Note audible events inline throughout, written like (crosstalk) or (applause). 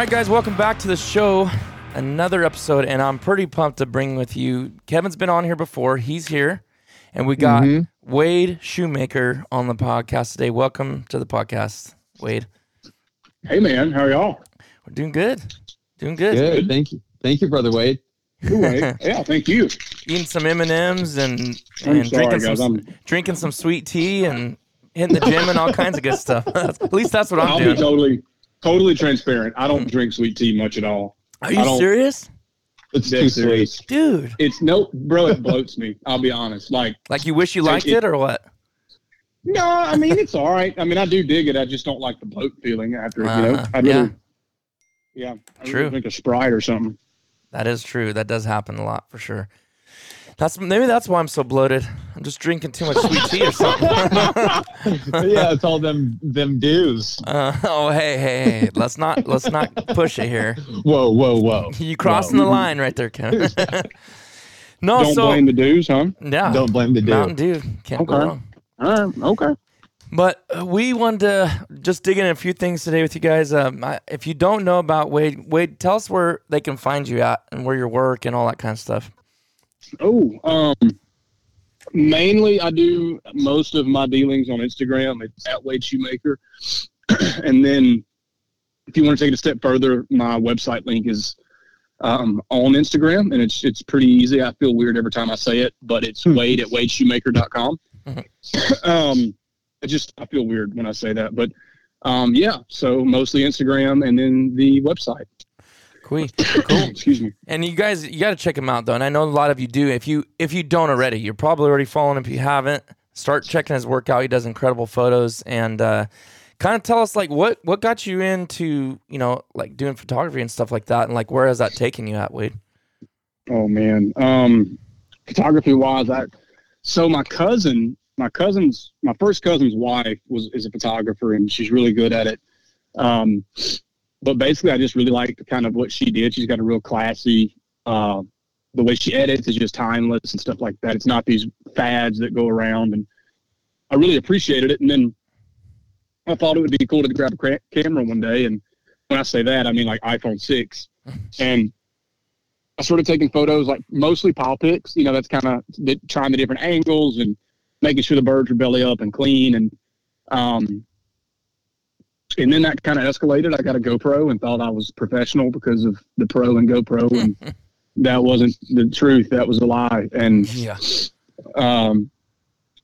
right, guys, welcome back to the show. Another episode, and I'm pretty pumped to bring with you. Kevin's been on here before. He's here, and we got mm-hmm. Wade Shoemaker on the podcast today. Welcome to the podcast, Wade. Hey man, how are y'all? We're doing good. Doing good. Good. Thank you. Thank you, brother Wade. Good (laughs) yeah, thank you. Eating some M and M's and and sorry, drinking guys. some I'm, drinking some sweet tea and hitting the gym and all kinds of good stuff. (laughs) At least that's what I'm I'll be doing. totally, totally transparent. I don't drink sweet tea much at all. Are you serious, It's too serious. sweet. dude? It's no, bro. It bloats me. I'll be honest. Like, Like you wish you liked it- it or what? no, I mean it's all right. I mean I do dig it. I just don't like the bloat feeling after. it, you know, Uh, I'd yeah. rather, yeah, I'd True. rather drink a Sprite or something. That is true. That does happen a lot for sure. That's maybe that's why I'm so bloated. I'm just drinking too much sweet tea or something. (laughs) yeah, it's all them them Dews. Uh, oh hey hey hey, let's not let's not push it here. Whoa, whoa, whoa. (laughs) You crossing the line right there, Kevin. (laughs) no, don't so blame the Dews, huh? yeah, Don't blame the dude. Mountain Dew can't go Okay. wrong. All right, okay. But uh, we wanted to just dig in a few things today with you guys. Um, I, if you don't know about Wade, Wade, tell us where they can find you at and where your work and all that kind of stuff. Oh, um, mainly I do most of my dealings on Instagram. It's at Wade Shoemaker, and then if you want to take it a step further, my website link is um, on Instagram, and it's it's pretty easy. I feel weird every time I say it, but it's Wade at WadeShoemaker.com. (laughs) um, I just I feel weird when I say that, but um, yeah. So mostly Instagram, and then the website. Cool, (laughs) cool. Excuse me. And you guys, you got to check him out though. And I know a lot of you do. If you if you don't already, you're probably already following. If you haven't, start checking his work out. He does incredible photos and uh, kind of tell us like what what got you into you know like doing photography and stuff like that, and like where has that taken you at, Wade? Oh man, um, photography wise, I so my cousin, my cousin's, my first cousin's wife was is a photographer, and she's really good at it. Um, but basically, I just really liked kind of what she did. She's got a real classy. Uh, the way she edits is just timeless and stuff like that. It's not these fads that go around, and I really appreciated it. And then I thought it would be cool to grab a cra- camera one day, and when I say that, I mean like iPhone six, (laughs) and I started taking photos, like mostly pile pics. You know, that's kind of trying the different angles and making sure the birds are belly up and clean. And um, and then that kind of escalated. I got a GoPro and thought I was professional because of the Pro and GoPro, and (laughs) that wasn't the truth. That was a lie. And Yeah. um,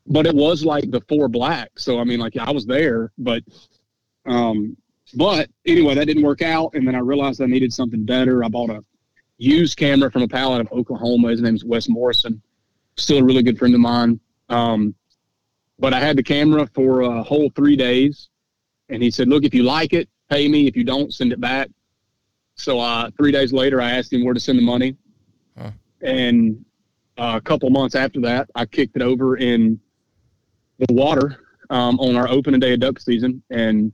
but it was like the four black. So I mean, like I was there, but um, but anyway, that didn't work out. And then I realized I needed something better. I bought a used camera from a pal out of Oklahoma. His name's Wes Morrison. Still a really good friend of mine. Um, but I had the camera for a whole three days, and he said, "Look, if you like it, pay me. If you don't, send it back." So uh, three days later, I asked him where to send the money, Huh. and uh, a couple months after that, I kicked it over in the water um, on our opening day of duck season, and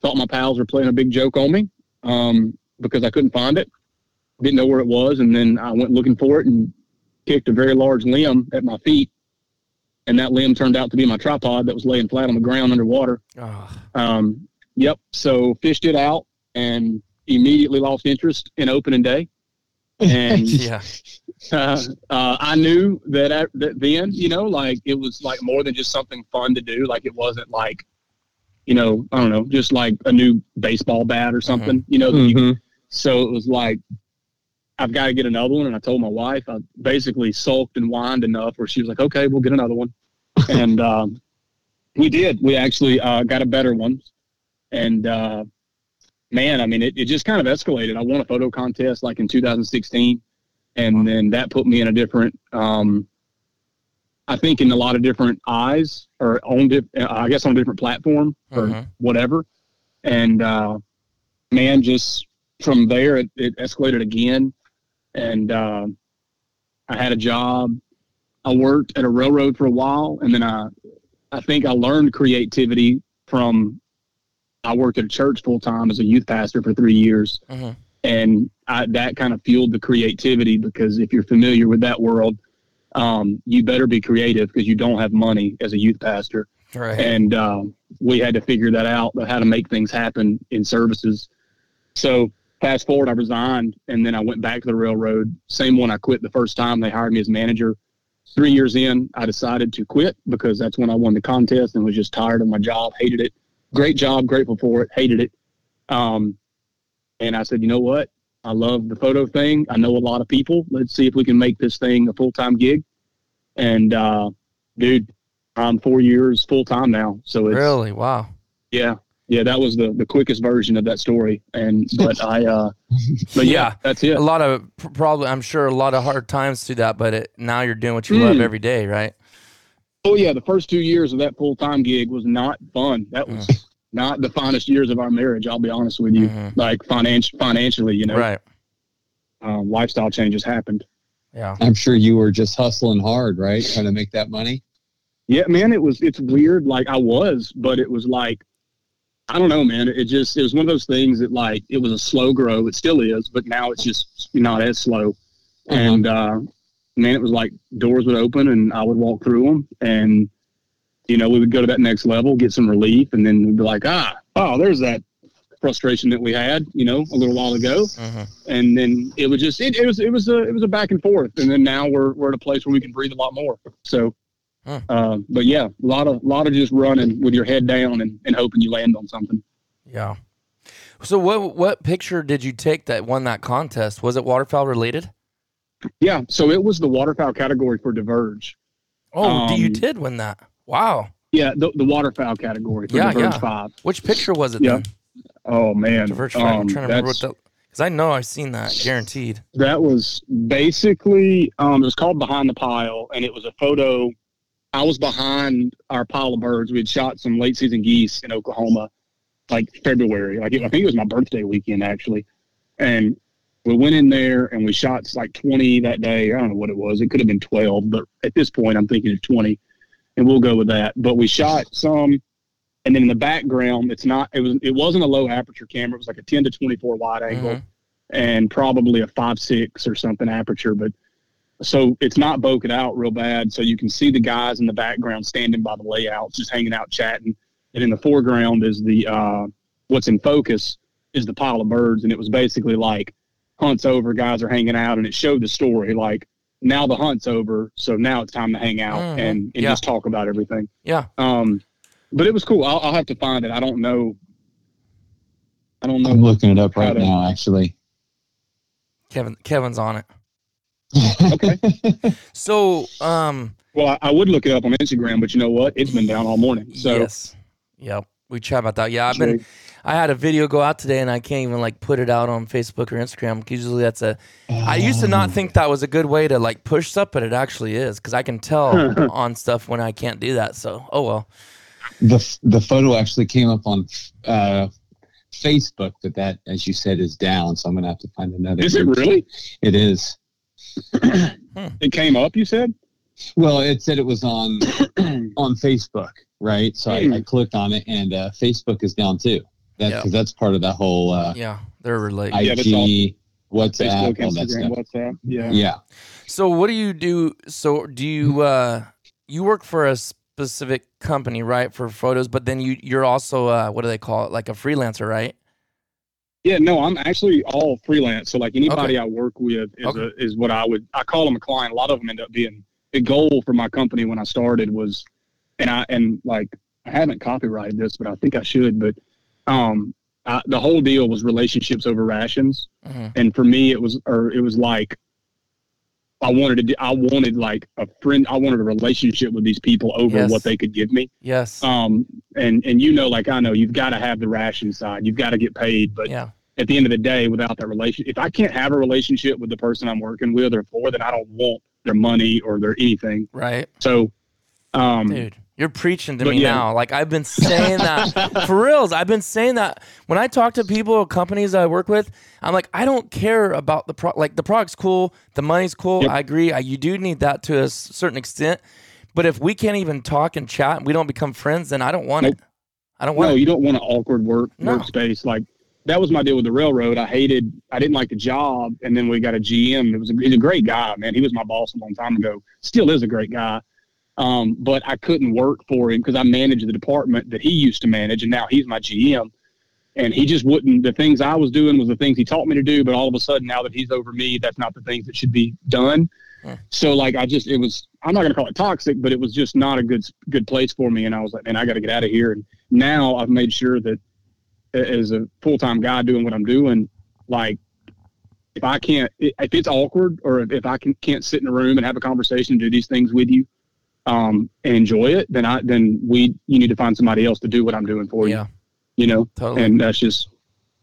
thought my pals were playing a big joke on me um, because I couldn't find it, didn't know where it was, and then I went looking for it and kicked a very large limb at my feet, and that limb turned out to be my tripod that was laying flat on the ground underwater. Oh, Um, yep. So fished it out and immediately lost interest in opening day. (laughs) And yeah. uh, uh, I knew that, at, that then, you know, like it was like more than just something fun to do. Like it wasn't like, you know, I don't know, just like a new baseball bat or something, you know. that you so it was like, I've got to get another one. And I told my wife, I basically sulked and whined enough where she was like, okay, we'll get another one. (laughs) and um, we did. We actually uh, got a better one. And uh, man, I mean, it, it just kind of escalated. I won a photo contest like in 2016. And Wow. then that put me in a different, um, I think, in a lot of different eyes or on, di- uh, I guess, on a different platform or Mhm. whatever. And uh, man, just from there, it, it escalated again. And uh, I had a job. I worked at a railroad for a while, and then I, I think I learned creativity from. I worked at a church full time as a youth pastor for three years, Mhm. and I, that kind of fueled the creativity because if you're familiar with that world, um, you better be creative because you don't have money as a youth pastor Right. and um, we had to figure that out how to make things happen in services so fast forward i resigned and then i went back to the railroad. Same one i quit the first time. They hired me as manager. Three years in i decided to quit because that's when i won the contest and was just tired of my job hated it. Great job grateful for it hated it. Um, and i said you know what? I love the photo thing. I know a lot of people. Let's see if we can make this thing a full-time gig. And uh, dude I'm four years full time now. So it's really? Wow. yeah, yeah. That was the the quickest version of that story. And but I uh, (laughs) but yeah, Yeah. that's it. A lot of probably, I'm sure, a lot of hard times through that, but it, now you're doing what you love Mm. every day, right? Oh yeah, the first two years of that full time gig was not fun. That was not the finest years of our marriage. I'll be honest with you. Mhm. Like financial financially, you know, Right. um, lifestyle changes happened. Yeah. I'm sure you were just hustling hard, right? Trying to make that money. Yeah, man, it was it's weird. Like I was, but it was like I don't know, man. It just it was one of those things that like it was a slow grow. It still is, but now it's just not as slow. And uh, man, it was like doors would open and I would walk through them, and you know we would go to that next level, get some relief, and then we'd be like, ah, oh, there's that frustration that we had, you know, a little while ago, Mhm. and then it was just it, it was it was a it was a back and forth, and then now we're we're at a place where we can breathe a lot more. So. Huh. Uh, but yeah, a lot of lot of just running with your head down and, and hoping you land on something. Yeah. So what what picture did you take that won that contest? Was it waterfowl related? Yeah, so it was the waterfowl category for Diverge. Oh, d- you Um, did win that. Wow. Yeah, the, the waterfowl category for Yeah, Diverge yeah. Five. Which picture was it Yeah. then? Oh man, Diverge Five. I'm um, trying to remember what the because I know I've seen that guaranteed. that was basically um, it was called Behind the Pile, and it was a photo. I was behind our pile of birds. We had shot some late season geese in Oklahoma, like February. Like I think it was my birthday weekend actually, and we went in there and we shot like 20 that day. I don't know what it was. It could have been 12, but at this point I'm thinking it's 20, and we'll go with that. But we shot some, and then in the background, it's not. It was. It wasn't a low aperture camera. It was like a 10 to 24 wide angle Mhm. and probably a five six or something aperture. But so it's not bokeh out real bad. So you can see the guys in the background standing by the layouts, just hanging out chatting. And in the foreground is the uh, what's in focus is the pile of birds, and it was basically like hunt's over, guys are hanging out, and it showed the story like now the hunt's over, so now it's time to hang out Mhm. and, and Yeah. just talk about everything. Yeah. Um, but it was cool. I'll, I'll have to find it. I don't know. I don't know. I'm looking it up right Got it. now, actually. Kevin Kevin's on it. Okay. (laughs) So um Well, I, I would look it up on Instagram, but you know what? It's been down all morning. So yes. Yep. We chat about that. Yeah, I've been I had a video go out today and I can't even like put it out on Facebook or Instagram. Usually that's a I used to not think that was a good way to like push stuff, but it actually is because I can tell (laughs) on stuff when I can't do that. So oh well. the the photo actually came up on uh, Facebook, but that, as you said, is down. So I'm gonna have to find another. is it really? It is. (clears throat) It came up. You said? Well, it said it was on (clears throat) on Facebook, right? So I, I Hmm. clicked on it, and uh, Facebook is down too. That Yeah. because that's part of that whole uh, Yeah, they're related. Yeah, that's WhatsApp, Facebook, all that Instagram, stuff. WhatsApp. Yeah. Yeah. So what do you do? So do you uh you work for a specific company, right, for photos? But then you you're also uh what do they call it, like a freelancer, right? Yeah, no, I'm actually all freelance. So like anybody I work with is Okay. a, is what I would I call them a client. A lot of them end up being the goal for my company when I started was, and I and like I haven't copyrighted this, but I think I should. But um, I, the whole deal was relationships over rations, Mhm. and for me it was or it was like I wanted to do, I wanted like a friend I wanted a relationship with these people over Yes. what they could give me. Yes. Um, and and you know, like I know, you've got to have the ration side. You've got to get paid. But yeah. at the end of the day, without that relation, if I can't have a relationship with the person I'm working with or for, then I don't want their money or their anything. Right. So, um, Dude, you're preaching to But me yeah. now. Like I've been saying that (laughs) for reals. I've been saying that when I talk to people or companies I work with. I'm like, I don't care about the pro. Like the product's cool, the money's cool. Yep. I agree. I, you do need that to a certain extent. But if we can't even talk and chat, and we don't become friends, then I don't want Nope. it. I don't want no, it. you don't want an awkward work No. workspace. Like that was my deal with the railroad. I hated, I didn't like the job, and then we got a GM. It was a, he's a great guy, man. He was my boss a long time ago. Still is a great guy. Um, but I couldn't work for him because I managed the department that he used to manage, and now he's my GM. And he just wouldn't. The things I was doing was the things he taught me to do, but all of a sudden, now that he's over me, that's not the things that should be done. So, like, I just it was. I'm not going to call it toxic, but it was just not a good good place for me. And I was like, man, I got to get out of here. And now I've made sure that as a full time guy doing what I'm doing, like if I can't, if it's awkward or if, if I can, can't sit in a room and have a conversation and do these things with you, um, and enjoy it, then I, then we, you need to find somebody else to do what I'm doing for Yeah, you, you know, totally. and that's just,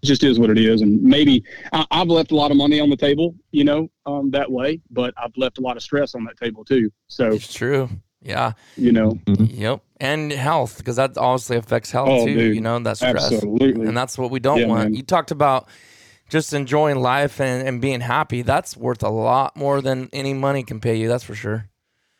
just is what it is. And maybe I, I've left a lot of money on the table, you know, um, that way, but I've left a lot of stress on that table too. So, it's true. Yeah. you know, Yep. And health, because that obviously affects health Oh, too. dude. You know, that stress. absolutely. And that's what we don't Yeah, want. man. You talked about just enjoying life and, and being happy. That's worth a lot more than any money can pay you. That's for sure.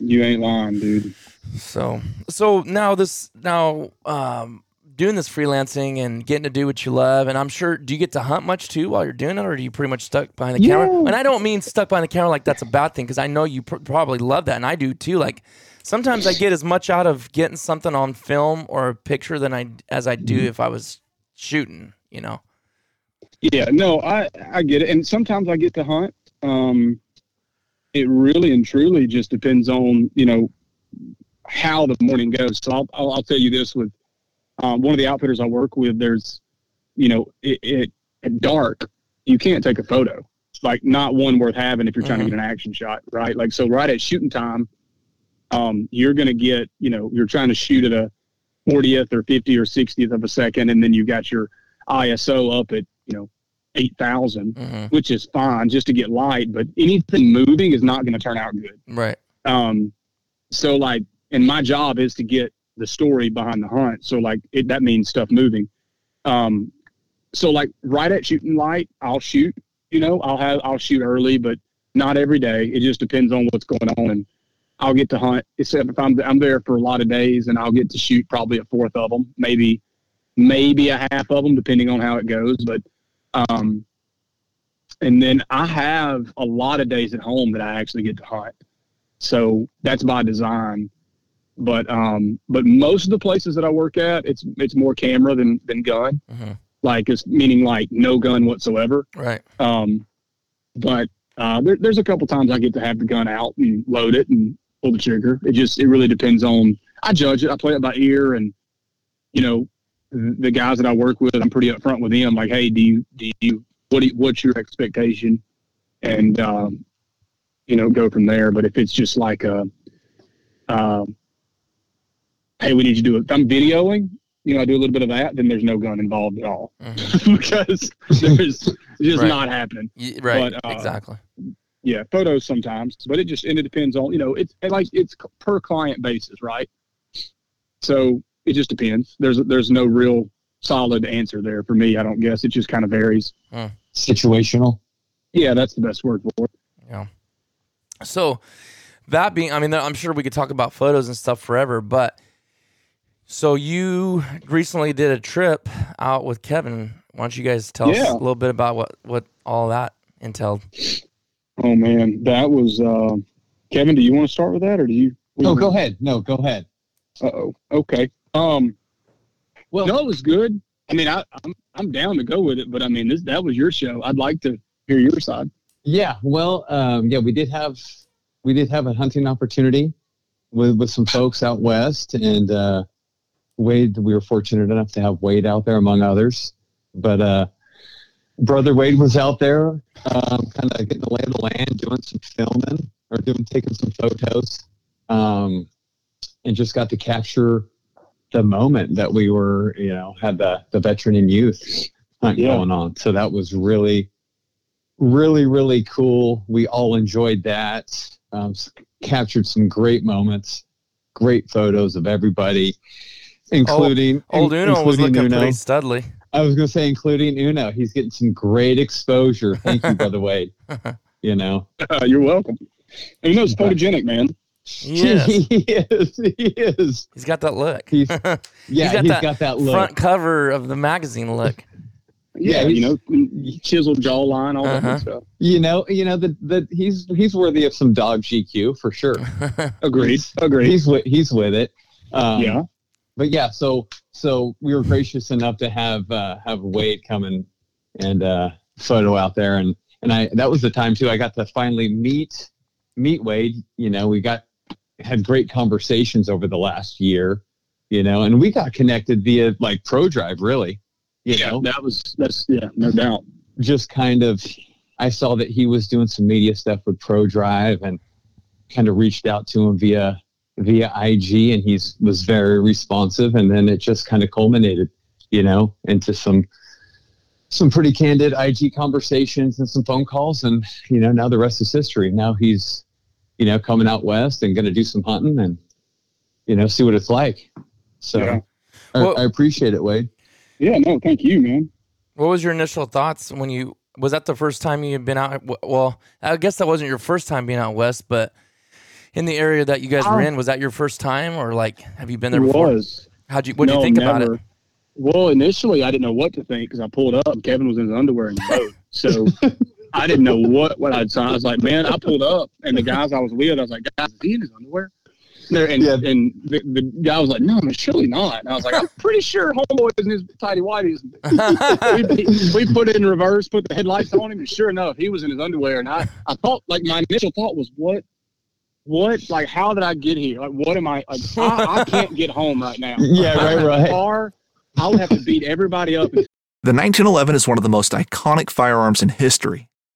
You ain't lying, dude. So, so now this, now, um, doing this freelancing and getting to do what you love. And I'm sure, do you get to hunt much too while you're doing it, or are you pretty much stuck behind the camera? And I don't mean stuck behind the camera like that's a bad thing, because I know you pr- probably love that, and I do too. Like sometimes I get as much out of getting something on film or a picture than I as I do if I was shooting. You know? Yeah, no, I I get it, and sometimes I get to hunt. Um, it really and truly just depends on you know how the morning goes. So I'll I'll, I'll tell you this with um, one of the outfitters I work with. There's you know it, it at dark you can't take a photo, like not one worth having if you're trying Mhm. to get an action shot, right? Like so, right at shooting time, um, you're gonna get you know you're trying to shoot at a 40th or 50 or 60th of a second, and then you got your ISO up at you know 8,000, hmm which is fine just to get light. But anything moving is not going to turn out good. Right. Um, so like, and my job is to get the story behind the hunt. So like, it, that means stuff moving. Um, so like, right at shooting light, I'll shoot. You know, I'll have I'll shoot early, but not every day. It just depends on what's going on, and I'll get to hunt. Except if I'm I'm there for a lot of days, and I'll get to shoot probably a fourth of them, maybe maybe a half of them, depending on how it goes. But um, and then I have a lot of days at home that I actually get to hunt. So that's by design. But um, but most of the places that I work at, it's it's more camera than than gun. Mhm. Like it's meaning like no gun whatsoever. Right. Um, but uh, there, there's a couple times I get to have the gun out and load it and pull the trigger. It just it really depends on. I judge it. I play it by ear, and you know, the guys that I work with, I'm pretty upfront with them. Like, hey, do you do you what do you, what's your expectation, and um, you know, go from there. But if it's just like a, um, hey, we need you to do it. I'm videoing, you know, I do a little bit of that. Then there's no gun involved at all Mhm. (laughs) because there's it's just Right. not happening Y- right. But, uh, exactly. yeah photos sometimes but it just and it depends on you know it's like it's per client basis right so it just depends there's there's no real solid answer there for me i don't guess it just kind of varies Situational. yeah that's the best word for it Yeah. So that being, I mean, I'm sure we could talk about photos and stuff forever, but so you recently did a trip out with Kevin. Why don't you guys tell us a little bit about what what all that entailed? Oh man, that was uh, Kevin. Do you want to start with that, or do you? No, go ahead. No, go ahead. Uh oh. Okay. Um. Well- no, it was good. I mean, I, I'm I'm down to go with it, but I mean, this that was your show. I'd like to hear your side. Yeah, well, um, yeah, we did have we did have a hunting opportunity with with some folks out west, and uh, Wade. We were fortunate enough to have Wade out there among others, but uh, brother Wade was out there, um, kind of getting the lay of the land, doing some filming or doing taking some photos, um, and just got to capture the moment that we were, you know, had the the veteran and youth hunt Yeah. going on. So that was really really really cool we all enjoyed that um, captured some great moments great photos of everybody including Old in- Uno was looking Uno. pretty studly. i was going to say including uno he's getting some great exposure thank you by the way. (laughs) you know Uh, (laughs) you're welcome. And you know, it's photogenic, man. Yes. (laughs) he is he is He's got that look. (laughs) He's- yeah got he's that got that look Front cover of the magazine look. Yeah, (laughs) Yeah, you know, chiseled jawline, all that Uh-huh. good stuff. you know you know that that he's he's worthy of some dog gq for sure Agreed. He's- Agreed. he's with he's with it um, yeah. but yeah, so so we were gracious enough to have uh, have Wade come and and uh, photo out there, and and I that was the time too. I got to finally meet meet Wade. You know, we got had great conversations over the last year. You know, and we got connected via like ProDrive, really. You Yeah, know, that was that's yeah, no doubt. just kind of I saw that he was doing some media stuff with ProDrive and kind of reached out to him via via IG and he's was very responsive and then it just kind of culminated, you know, into some some pretty candid IG conversations and some phone calls and you know now the rest is history. Now he's you know coming out west and going to do some hunting and you know see what it's like. So Yeah. I, Well- I appreciate it, Wade. Yeah, no, thank you, man. What was your initial thoughts when you was that the first time you had been out? Well, I guess that wasn't your first time being out west, but in the area that you guys were Oh. in, was that your first time, or like have you been It there before? was. How'd you? What do you No, think about it? Well, initially, I didn't know what to think because I pulled up. and Kevin was in his underwear in the boat, so (laughs) I didn't know what what I'd sign. I was like, man, I pulled up, and the guys I was with, I was like, guys, is he in his underwear? There, and Yeah. and the, the guy was like, no, man, surely not. And I was like, I'm pretty sure homeboy is in his tidy whities. (laughs) we, we put it in reverse, put the headlights on him, and sure enough, he was in his underwear. And I, I thought, like, my initial thought was, what, what, like, how did I get here? Like, what am I? Like, I, I can't get home right now. (laughs) Yeah, right, right. Car, I would have to beat everybody up. (laughs) The 1911 is one of the most iconic firearms in history.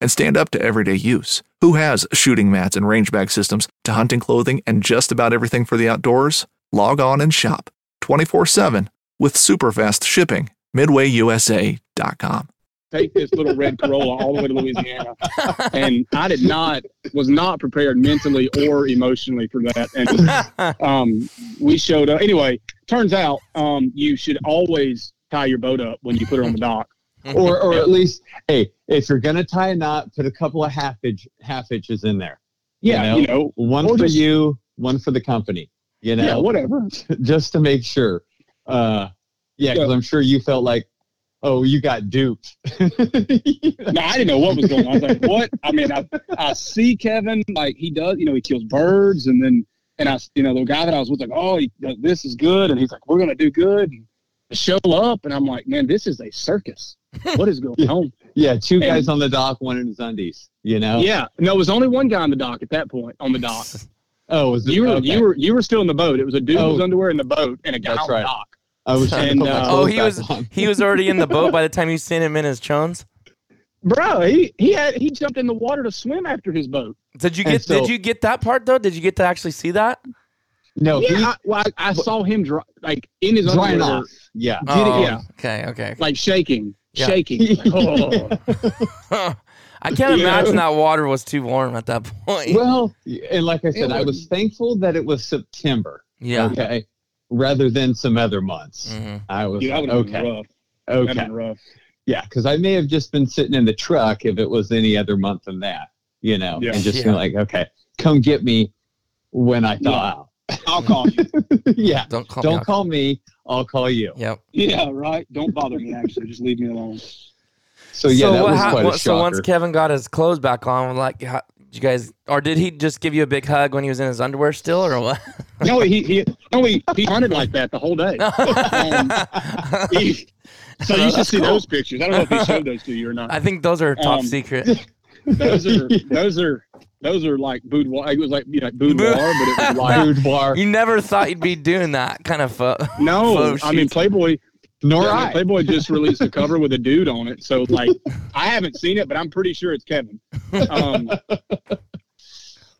and stand up to everyday use. Who has shooting mats and range bag systems to hunting clothing and just about everything for the outdoors? Log on and shop 24 7 with super fast shipping MidwayUSA.com. take this little red Corolla all the way to Louisiana. And I did not, was not prepared mentally or emotionally for that. And um, we showed up. Anyway, turns out um, you should always tie your boat up when you put it on the dock. Or or at least hey, if you're gonna tie a knot, put a couple of half hitch half hitches in there. Yeah, You you know, One for just- you, one for the company. You know, yeah, whatever. (laughs) just to make sure. Uh, yeah, because Yeah. I'm sure you felt like, oh, you got duped. (laughs) No, I didn't know what was going on. I was like, what? I mean, I, I see Kevin, like he does, you know, he kills birds. And then, and I, you know, the guy that I was with, like, oh, he, this is good. And he's like, we're going to do good. And show up and I'm like, man, this is a circus. What is going (laughs) on? yeah, two And- guys on the dock, one in his undies. You know. Yeah. No, it was only one guy on the dock at that point on the (laughs) dock. Oh, was it, You were, okay. you were, you were still in the boat. It was a dude Oh. whose underwear in the boat and a guy That's on right. the dock. I was trying and, to put my uh, Oh, he back was on. he was already in the boat (laughs) by the time you seen him in his chones. Bro, he, he had, he jumped in the water to swim after his boat. Did you get so- did you get that part though? Did you get to actually see that? No, yeah. he I, well, I, I saw him dry, like in his drying underwear, off. Yeah. Oh, yeah. Okay, okay. like shaking, Yeah. shaking. (laughs) Like, oh. (laughs) I can't Yeah. imagine that water was too warm at that point. Well, and like I said, It I was thankful that it was September. yeah. Okay. Rather than some other months. hmm I was Dude, like, would been okay. rough. That would have Okay. been rough. Yeah, because I may have just been sitting in the truck if it was any other month than that, you know, Yeah. and just Yeah. being like, okay, come get me when I thaw I'll call you. (laughs) yeah. Don't call. Don't out. call me. I'll call you. Yep. yeah, right. Don't bother me. Actually, just leave me alone. So yeah, that what was hap- quite a what- so once. Kevin got his clothes back on, like, how, did you guys, or did he just give you a big hug when he was in his underwear still, or what? (laughs) No, he he no he he hunted like that the whole day. (laughs) Um, he- so you should see those pictures. I don't know if he showed those to you or not. I think those are top Um, secret. Those are (laughs) those are those are like boudoir. It was like you know, boudoir, but it was (laughs) like boudoir. You never thought you'd be doing that kind of. Uh, (laughs) no. Photo I mean. Playboy. Nor yeah, I mean, Playboy just released a cover with a dude on it. So like, I haven't seen it, but I'm pretty sure it's Kevin. Um,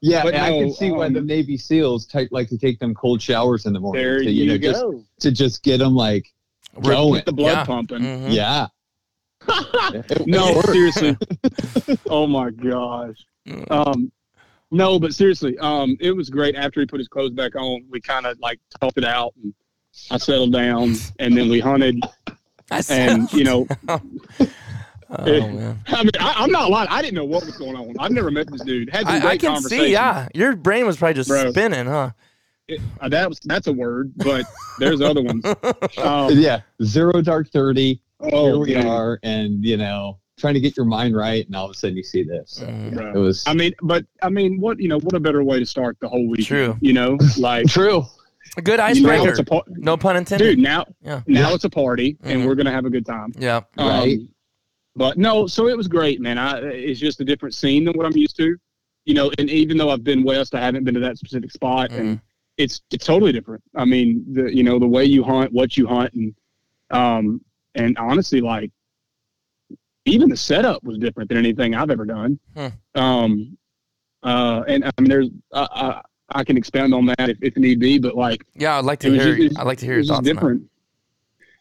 Yeah, but and I can no, see why um, the Navy SEALs take, like to take them cold showers in the morning. there to, you, know, just go. to just get them like going. Get the blood Yeah. pumping. Mhm. Yeah. It- No, it (laughs) seriously. (laughs) oh my gosh. Mm. Um, no, but seriously, um, it was great. After he put his clothes back on, we kind of like talked it out, and I settled down, and then we hunted. (laughs) I said, And you know, oh man, I mean, I, I'm not lying. I didn't know what was going on. I've never met this dude. Had some I, I can see. Yeah, your brain was probably just Bro. spinning, huh? It- uh, that was that's a word, but there's other ones. Um, yeah. Zero dark thirty. Here oh, we dude. are, and you know, trying to get your mind right, and all of a sudden you see this. So, Mhm. Bro. It was I mean, but I mean, what you know, what a better way to start the whole week? True. You know, (laughs) like true. A good icebreaker. it's a par- no pun intended. dude. Now, Yeah. now it's a party, and Mhm. we're gonna have a good time. Yeah. Right. Um, but no, so it was great, man. I, it's just a different scene than what I'm used to, you know. And even though I've been west, I haven't been to that specific spot, Mm-hmm. and it's it's totally different. I mean, the you know the way you hunt, what you hunt, and um and honestly, like even the setup was different than anything I've ever done. Hmm. Um, uh, and I mean, there's I, I I can expand on that if, if need be, but like Yeah, I'd like to hear. just- I'd like to hear it your was just thoughts. on different.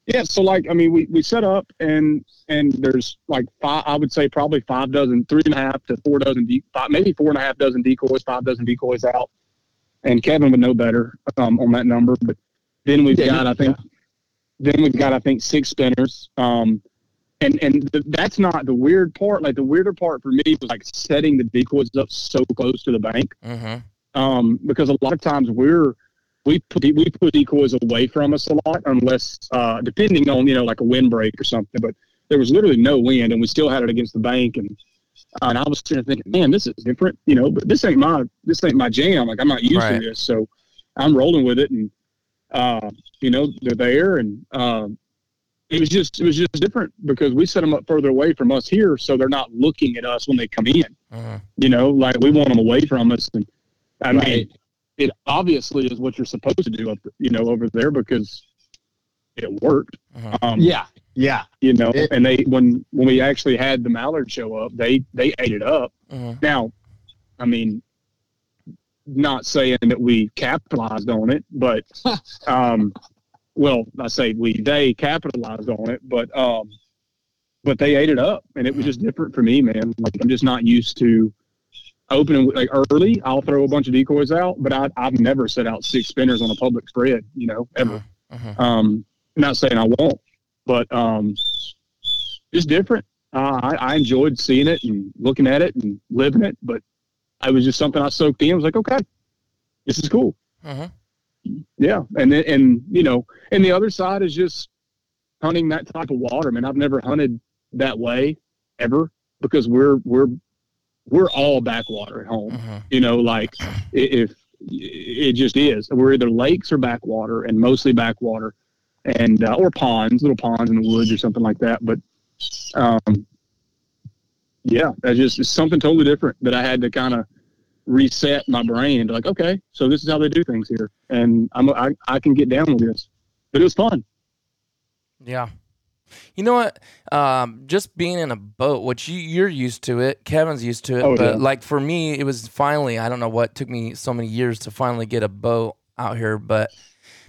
Yeah, so like I mean, we, we set up and and there's like five. I would say probably five dozen, three and a half to four dozen, de- five, maybe four and a half dozen decoys, five dozen decoys out. And Kevin would know better um, on that number, but then we've Yeah, got I think then we've got I think six spinners. Um, and and th- that's not the weird part. Like the weirder part for me was like setting the decoys up so close to the bank Mhm. um, because a lot of times we're we put we put decoys away from us a lot unless uh, depending on you know like a windbreak or something. But there was literally no wind, and we still had it against the bank. And uh, and I was sitting thinking, man, this is different, you know. But this ain't my this ain't my jam. Like I'm not used Right. to this, so I'm rolling with it. And uh, you know they're there, and um, it was just it was just different because we set them up further away from us here, so they're not looking at us when they come in Mhm. you know, like we want them away from us. And I mean, it obviously is what you're supposed to do up, you know, over there because it worked. Mhm. Um, Yeah. Yeah. you know, It- and they when when we actually had the mallard show up, they they ate it up. Mhm. Now, I mean, not saying that we capitalized on it, but (laughs) um, well, I say we, they capitalized on it, but, um, but they ate it up and it was just different for me, man. Like I'm just not used to opening like early. I'll throw a bunch of decoys out, but I, I've never set out six spinners on a public spread, you know, ever. Mhm. Um, not saying I won't, but, um, just different. Uh, I, I enjoyed seeing it and looking at it and living it, but I was just something I soaked in. I was like, okay, this is cool. Mhm. Yeah, and then and you know, and the other side is just hunting that type of water. Man, I've never hunted that way ever because we're we're we're all backwater at home. Mhm. You know, like if it just is, we're either lakes or backwater, and mostly backwater, and uh, or ponds, little ponds in the woods or something like that. But um, yeah, that's just it's something totally different that I had to kind of reset my brain like, okay, so this is how they do things here, and I'm I, I can get down with this. But it was fun. Yeah. You know what? Um, just being in a boat, which you, you're used to it, Kevin's used to it, Oh, but yeah. like for me, it was finally. I don't know what took me so many years to finally get a boat out here, but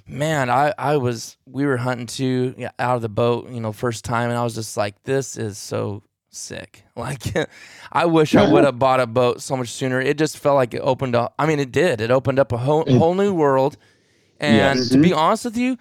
man, I I was we were hunting too yeah, out of the boat, you know, first time, and I was just like, this is so sick. (laughs) Like, I wish I would have bought a boat so much sooner. It just felt like it opened up. I mean, it did. It opened up a whole whole new world. And Yes. to be honest with you,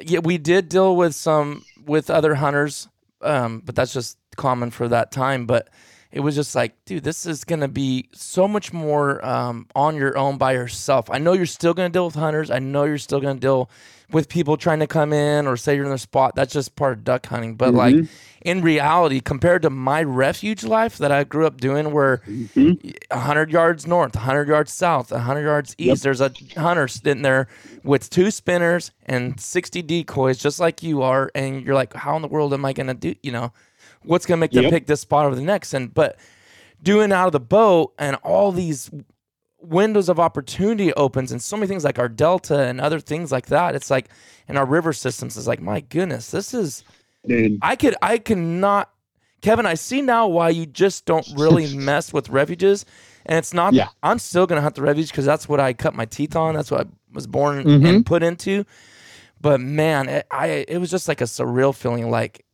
yeah, we did deal with some with other hunters, um, but that's just common for that time. But it was just like, dude, this is gonna be so much more um, on your own by yourself. I know you're still gonna deal with hunters. I know you're still gonna deal with people trying to come in or say you're in their spot. That's just part of duck hunting. But like mm-hmm. in reality, compared to my refuge life that I grew up doing, where mm-hmm. a hundred yards north, a hundred yards south, a hundred yards east. There's a hunter sitting there with two spinners and sixty decoys, just like you are, and you're like, how in the world am I gonna do? You know, what's gonna make them Yep. pick this spot over the next? And but doing out of the boat and all these windows of opportunity opens and so many things like our delta and other things like that. It's like in our river systems. It's like my goodness, this is. Dude, I could I cannot Kevin, I see now why you just don't really (laughs) mess with refuges. And it's not Yeah. I'm still gonna hunt the refuge because that's what I cut my teeth on. That's what I was born Mhm. and put into. But man, it, I it was just like a surreal feeling. Like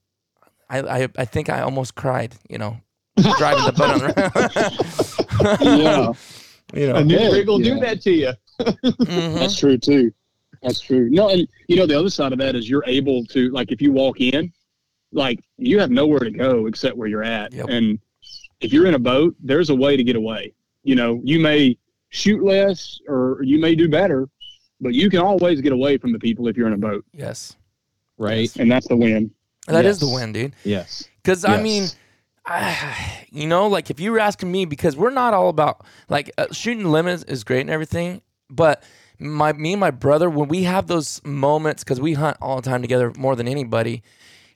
I I, I think I almost cried. You know, (laughs) driving the boat around yeah, (laughs) you know. A new Yeah, rig will yeah. do that to you. Mhm. that's true too. That's true. No, and you know the other side of that is you're able to like if you walk in, like you have nowhere to go except where you're at, Yep. and if you're in a boat, there's a way to get away. You know, you may shoot less or you may do better, but you can always get away from the people if you're in a boat, Yes. Right. and that's the win. That is the win, dude. Yes. Because I mean, I, (sighs) you know, like if you were asking me, because we're not all about like uh, shooting limits is great and everything, but my me and my brother when we have those moments because we hunt all the time together more than anybody,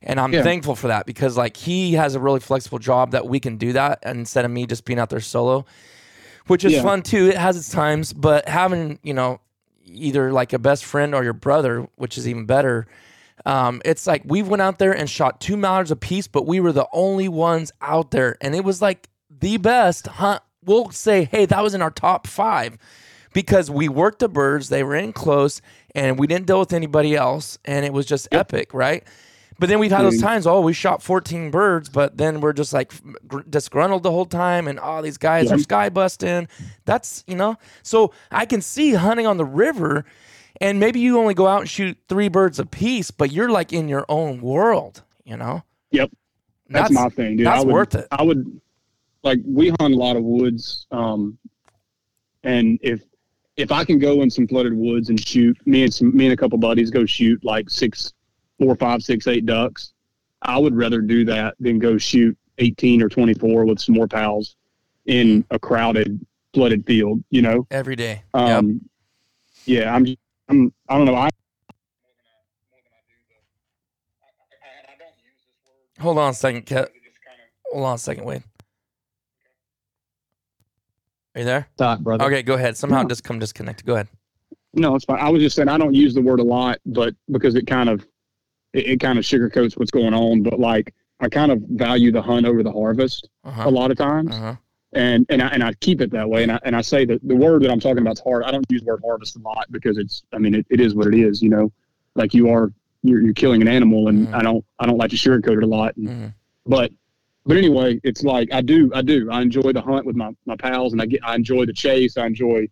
and I'm Yeah. thankful for that because like he has a really flexible job that we can do that instead of me just being out there solo, which is Yeah. fun too. It has its times, but having you know either like a best friend or your brother, which is even better. Um, it's like we went out there and shot two mallards a piece, but we were the only ones out there, and it was like the best hunt. We'll say, hey, that was in our top five because we worked the birds, they were in close, and we didn't deal with anybody else, and it was just epic, right? But then we've had those Mhm. times, oh, we shot 14 birds, but then we're just like gr- disgruntled the whole time, and oh, these guys are sky busting. That's, you know, so I can see hunting on the river, and maybe you only go out and shoot three birds a piece, but you're like in your own world, you know? Yep. That's, my thing, dude. that's I would, worth it. I would like we hunt a lot of woods, um, and if if I can go in some flooded woods and shoot, me and some me and a couple buddies go shoot like six, four, five, six, eight ducks. I would rather do that than go shoot eighteen or twenty four with some more pals in a crowded flooded field. You know, Every day. Yep. um, yeah. I'm I'm I don't know. I Hold on a second, Ke- Hold on a second, Wade. Are you there? Thought, brother. Okay, go ahead. Somehow Yeah. just come disconnected. Go ahead. No, it's fine. I was just saying I don't use the word a lot, but because it kind of it, it kind of sugarcoats what's going on. But like I kind of value the hunt over the harvest Uh a lot of times, Uh huh. And and I, and I keep it that way. And I and I say that the word that I'm talking about is hard. I don't use the word harvest a lot because it's I mean it, it is what it is, you know. like you are you're, you're killing an animal, and Mhm. I don't I don't like to sugarcoat it a lot. And, Mhm. But but anyway, it's like I do I do I enjoy the hunt with my my pals, and I get I enjoy the chase. I enjoy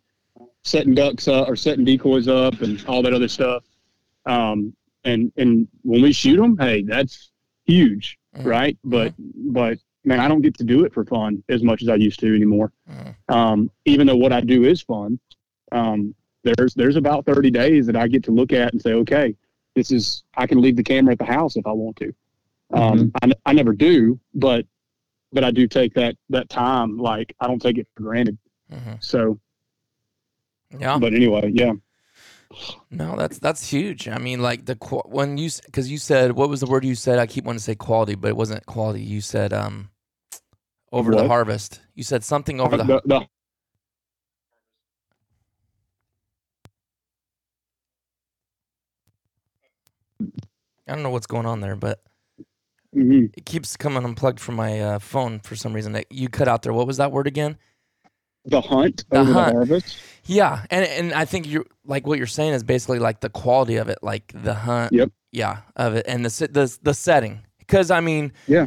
setting ducks up or setting decoys up and all that other stuff. Um, and and when we shoot them, hey, that's huge, Mhm. right? But but man, I don't get to do it for fun as much as I used to anymore. Mhm. Um, even though what I do is fun, um, there's there's about 30 days that I get to look at and say, okay, this is I can leave the camera at the house if I want to. Um, I, I never do, but but I do take that that time. Like I don't take it for granted. Mhm. So, Yeah. but anyway, yeah. No, that's that's huge. I mean, like the when you because you said what was the word you said? I keep wanting to say quality, but it wasn't quality. You said um over the harvest. You said something over the. The- the- I don't know what's going on there, but mhm. it keeps coming unplugged from my uh, phone for some reason. That you cut out there. What was that word again? the hunt The over hunt. the harvest. Yeah, and and I think you're like what you're saying is basically like the quality of it, like the hunt. Yep. Yeah, of it and the the the setting. Because I mean, Yeah.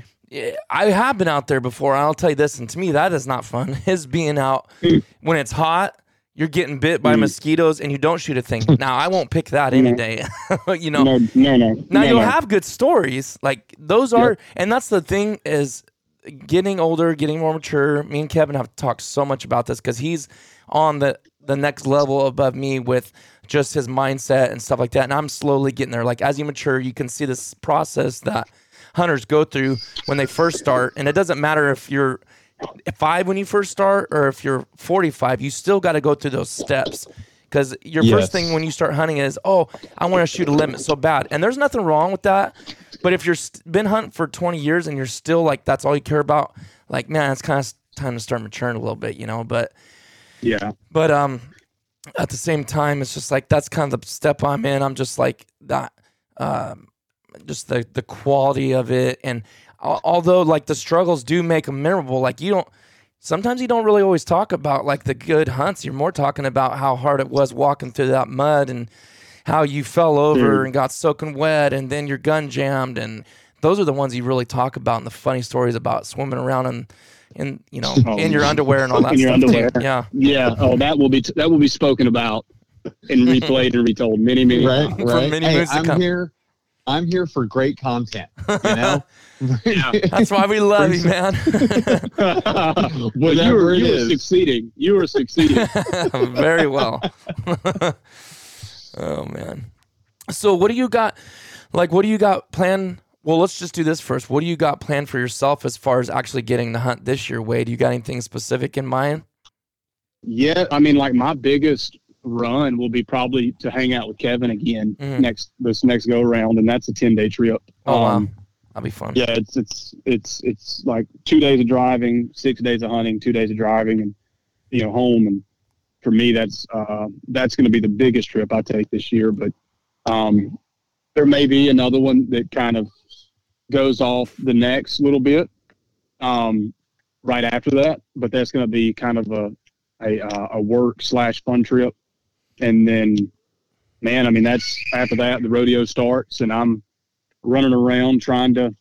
I have been out there before. I'll tell you this, and to me, that is not fun. (laughs) Is being out Mm. when it's hot. You're getting bit by Mm. mosquitoes and you don't shoot a thing. (laughs) now I won't pick that any day. (laughs) you know, No, no, no. now no, you'll no. have good stories. Like those are, and that's the thing is getting older, getting more mature. Me and Kevin have talked so much about this because he's on the the next level above me with just his mindset and stuff like that. And I'm slowly getting there. Like as you mature, you can see this process that hunters go through when they first start, and it doesn't matter if you're five when you first start or if you're 45 you still got to go through those steps because your Yes. first thing when you start hunting is oh i want to shoot a limit so bad and there's nothing wrong with that but if you're st- been hunting for 20 years and you're still like that's all you care about like man it's kind of time to start maturing a little bit you know but Yeah. but um at the same time it's just like that's kind of the step i'm in i'm just like that um just the the quality of it and although like the struggles do make them memorable like you don't sometimes you don't really always talk about like the good hunts you're more talking about how hard it was walking through that mud and how you fell over Dude. and got soaking wet and then your gun jammed and those are the ones you really talk about and the funny stories about swimming around in in you know Oh, in your underwear and all that in your stuff too. underwear. yeah Yeah. Oh, that will be that will be spoken about and replayed and retold many, many (laughs) right, times. right. many Hey, moons to I'm come. here. I'm here for great content. You know, (laughs) Yeah. (laughs) That's why we love you, man. (laughs) well, you were, it you were succeeding. You were succeeding. Very well. oh man. So what do you got like what do you got planned? Well, let's just do this first. What do you got planned for yourself as far as actually getting the hunt this year, Wade? You got anything specific in mind? yeah. I mean, like my biggest run will be probably to hang out with Kevin again Mhm. next this next go around, and that's a ten day trip. Oh Um, wow. That'll be fun. Yeah, it's it's it's it's like two days of driving, six days of hunting, two days of driving, and you know home. And for me, that's uh, that's going to be the biggest trip I take this year. But um, there may be another one that kind of goes off the next little bit um, right after that. But that's going to be kind of a a, uh, a work slash fun trip, and then man, I mean that's after that the rodeo starts, and I'm running around trying to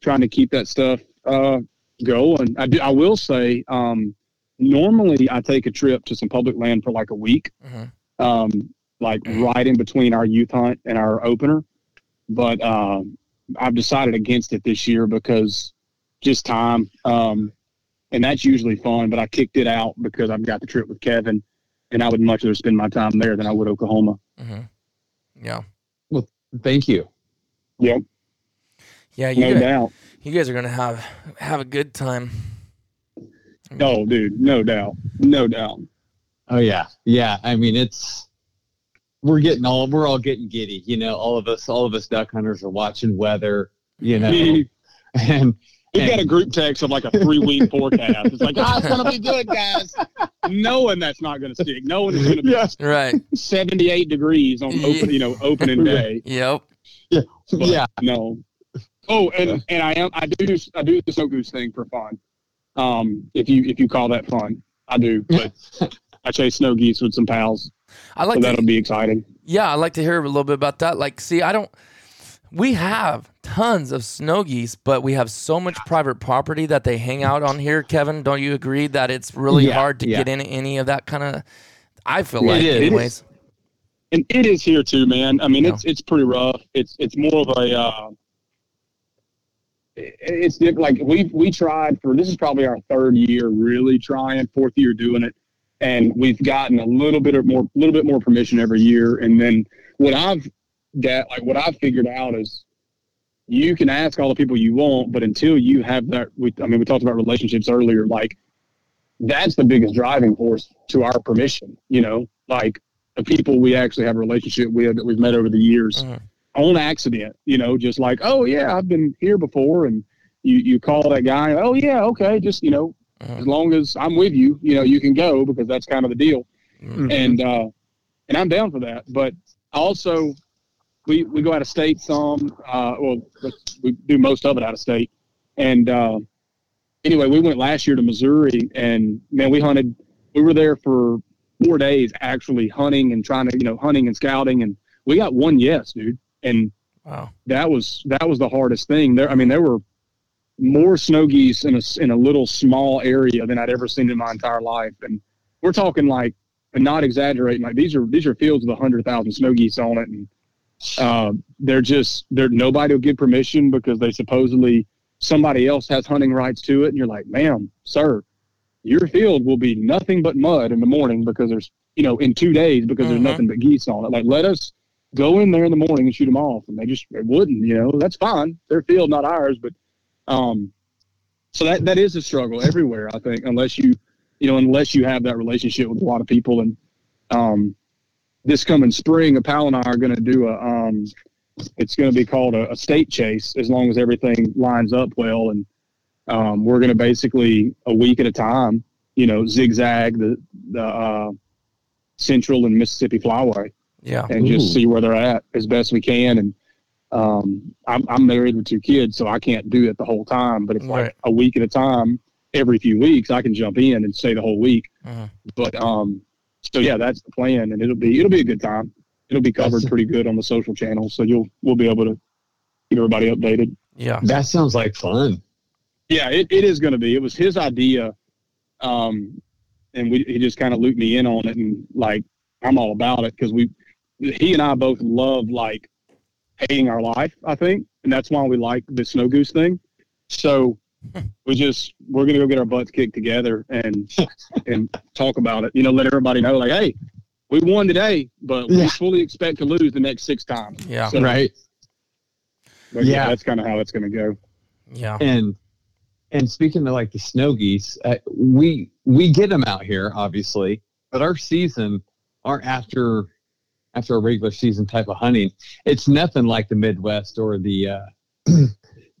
trying to keep that stuff uh, going. I do. I will say, um, normally I take a trip to some public land for like a week, Mhm. um, like right in between our youth hunt and our opener. But um, I've decided against it this year because just time. Um, and that's usually fun, but I kicked it out because I've got the trip with Kevin, and I would much rather spend my time there than I would Oklahoma. hmm Yeah. Well, thank you. Yep, Yeah, you no guys, doubt. you guys are gonna have have a good time. Oh, dude, no doubt, no doubt. Oh yeah, yeah. I mean, it's we're getting all we're all getting giddy. You know, all of us, all of us duck hunters are watching weather. You know, (laughs) We've and got a group text of like a three week forecast. It's like, oh, it's gonna be good, guys. Knowing that's not gonna stick. Knowing it's gonna be yeah, Right. 78 degrees on open, you know, opening (laughs) day. Yep. But yeah. No. Oh, and and I am I do I do the snow goose thing for fun. Um, if you if you call that fun, I do. But I chase snow geese with some pals, I so like to that'll be exciting. Yeah, I'd like to hear a little bit about that. Like, see, I don't. We have tons of snow geese, but we have so much private property that they hang out on here. Kevin, don't you agree that it's really Yeah, hard to yeah. get in any of that kind of? I feel It like, is. It is. anyways. and it is here too, man. I mean, Yeah. it's it's pretty rough. It's it's more of a uh, it's like we we tried for this is probably our third year really trying, fourth year doing it, and we've gotten a little bit of more a little bit more permission every year. And then what I've got like what I've figured out is you can ask all the people you want, but until you have that, we, I mean, we talked about relationships earlier, like that's the biggest driving force to our permission. You know, like the people we actually have a relationship with that we've met over the years Mhm. on accident, you know, just like, oh yeah, I've been here before. And you, you call that guy, oh yeah, okay. Just, you know, Mhm. as long as I'm with you, you know, you can go because that's kind of the deal. Mhm. And, uh, and I'm down for that. But also we, we go out of state some, uh, well, we do most of it out of state. And, uh, anyway, we went last year to Missouri and man, we hunted, we were there for four days actually hunting and trying to, you know, hunting and scouting. And we got one yes, dude. And Wow. that was, that was the hardest thing there. I mean, there were more snow geese in a, in a little small area than I'd ever seen in my entire life. And we're talking like, and not exaggerating, like these are, these are fields with a hundred thousand snow geese on it. And, uh, they're just, they're, nobody will give permission because they supposedly, somebody else has hunting rights to it. And you're like, ma'am, sir, your field will be nothing but mud in the morning because there's, you know, in two days because Mhm. there's nothing but geese on it. Like, let us go in there in the morning and shoot them off. And they just they wouldn't, you know, that's fine. Their field, not ours. But, um, so that, that is a struggle everywhere, I think, unless you, you know, unless you have that relationship with a lot of people. And, um, this coming spring, a Pal and I are going to do a, um, it's going to be called a, a state chase as long as everything lines up well. And, um, we're going to basically a week at a time, you know, zigzag the, the, uh, central and Mississippi flyway Yeah. and Ooh. just see where they're at as best we can. And, um, I'm, I'm married with two kids, so I can't do it the whole time, but it's Right. like a week at a time, every few weeks, I can jump in and stay the whole week. Mhm. But, um, so yeah, that's the plan and it'll be, it'll be a good time. It'll be covered That's- pretty good on the social channels. So you'll, we'll be able to keep everybody updated. Yeah. That sounds like fun. Yeah, it, it is going to be. It was his idea, um, and we he just kind of looped me in on it, and like I'm all about it because we, he and I both love like hating our life. I think, and that's why we like the snow goose thing. So we just we're gonna go get our butts kicked together and (laughs) and talk about it. You know, let everybody know like, hey, we won today, but we fully expect to lose the next six times. Yeah. So, Right. but yeah, Yeah. that's kind of how it's gonna go. Yeah. And and speaking of like the snow geese, uh, we we get them out here, obviously, but our season, our after after a regular season type of hunting, it's nothing like the Midwest or the uh, (clears throat)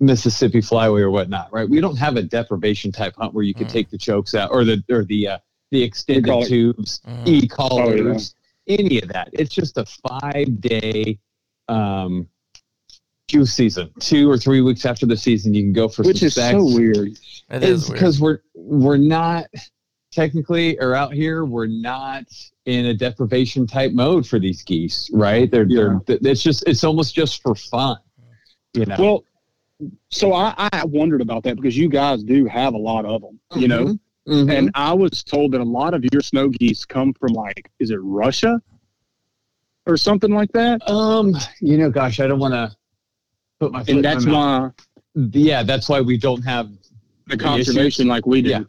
Mississippi flyway or whatnot, right? We don't have a depredation type hunt where you can Mm. take the chokes out or the or the uh, the extended E-collar. tubes, Mhm. e collars, any of that. It's just a five day um, goose season. Two or three weeks after the season, you can go for Which some is specs. so weird. It's is weird. because we're we're not technically or out here we're not in a depredation type mode for these geese, right? They're they're it's just it's almost just for fun, you know. Well, so I, I wondered about that because you guys do have a lot of them, you know, Mhm. and I was told that a lot of your snow geese come from like, is it Russia or something like that? um, you know, gosh, I don't want to put my foot And that's my mouth. why yeah, that's why we don't have the The conservation like we do. Yeah.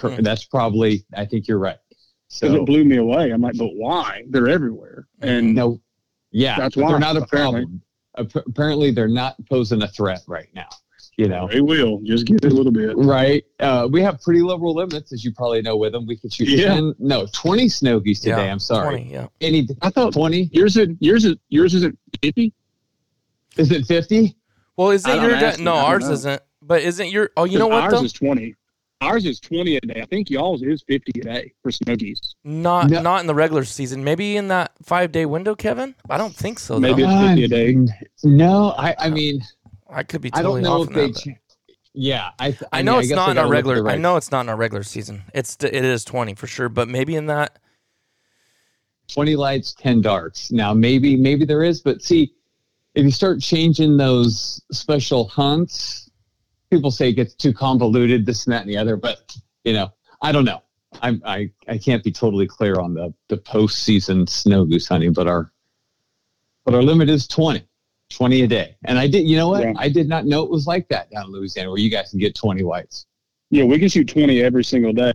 Hmm. That's probably I think you're right. So it blew me away. I'm like, but why? They're everywhere. And no, yeah, That's why, they're not a apparently. problem. Ap- Apparently, they're not posing a threat right now. You know, they will just give it a little bit. right? Uh, we have pretty liberal limits, as you probably know. With them, we could shoot Yeah. 10, no, twenty snow geese today. Yeah, I'm sorry. 20, yeah. Any I thought twenty? yours is yours is yours isn't fifty. Is it fifty? Well, isn't I'm your asking, no ours know. isn't, but isn't your oh you know what ours though? is twenty. Ours is twenty a day. I think y'all's is fifty a day for snow geese. Not No. not in the regular season. Maybe in that five day window, Kevin. I don't think so. Maybe Though. it's 50 a day. No, I, I mean, I could be I don't know off if they. that, but- cha- yeah, I. th- I mean, know it's guess not I in gotta our look at regular. I know it's not in our regular season. It's it is twenty for sure. But maybe in that, 20 lights, 10 darks. Now maybe maybe there is, but see, if you start changing those special hunts, people say it gets too convoluted, this and that and the other. But you know, I don't know. I'm, I I can't be totally clear on the the postseason snow goose hunting, but our but our limit is 20. 20 a day. And I did, you know what? Yeah. I did not know it was like that down in Louisiana where you guys can get 20 whites. Yeah, we can shoot 20 every single day.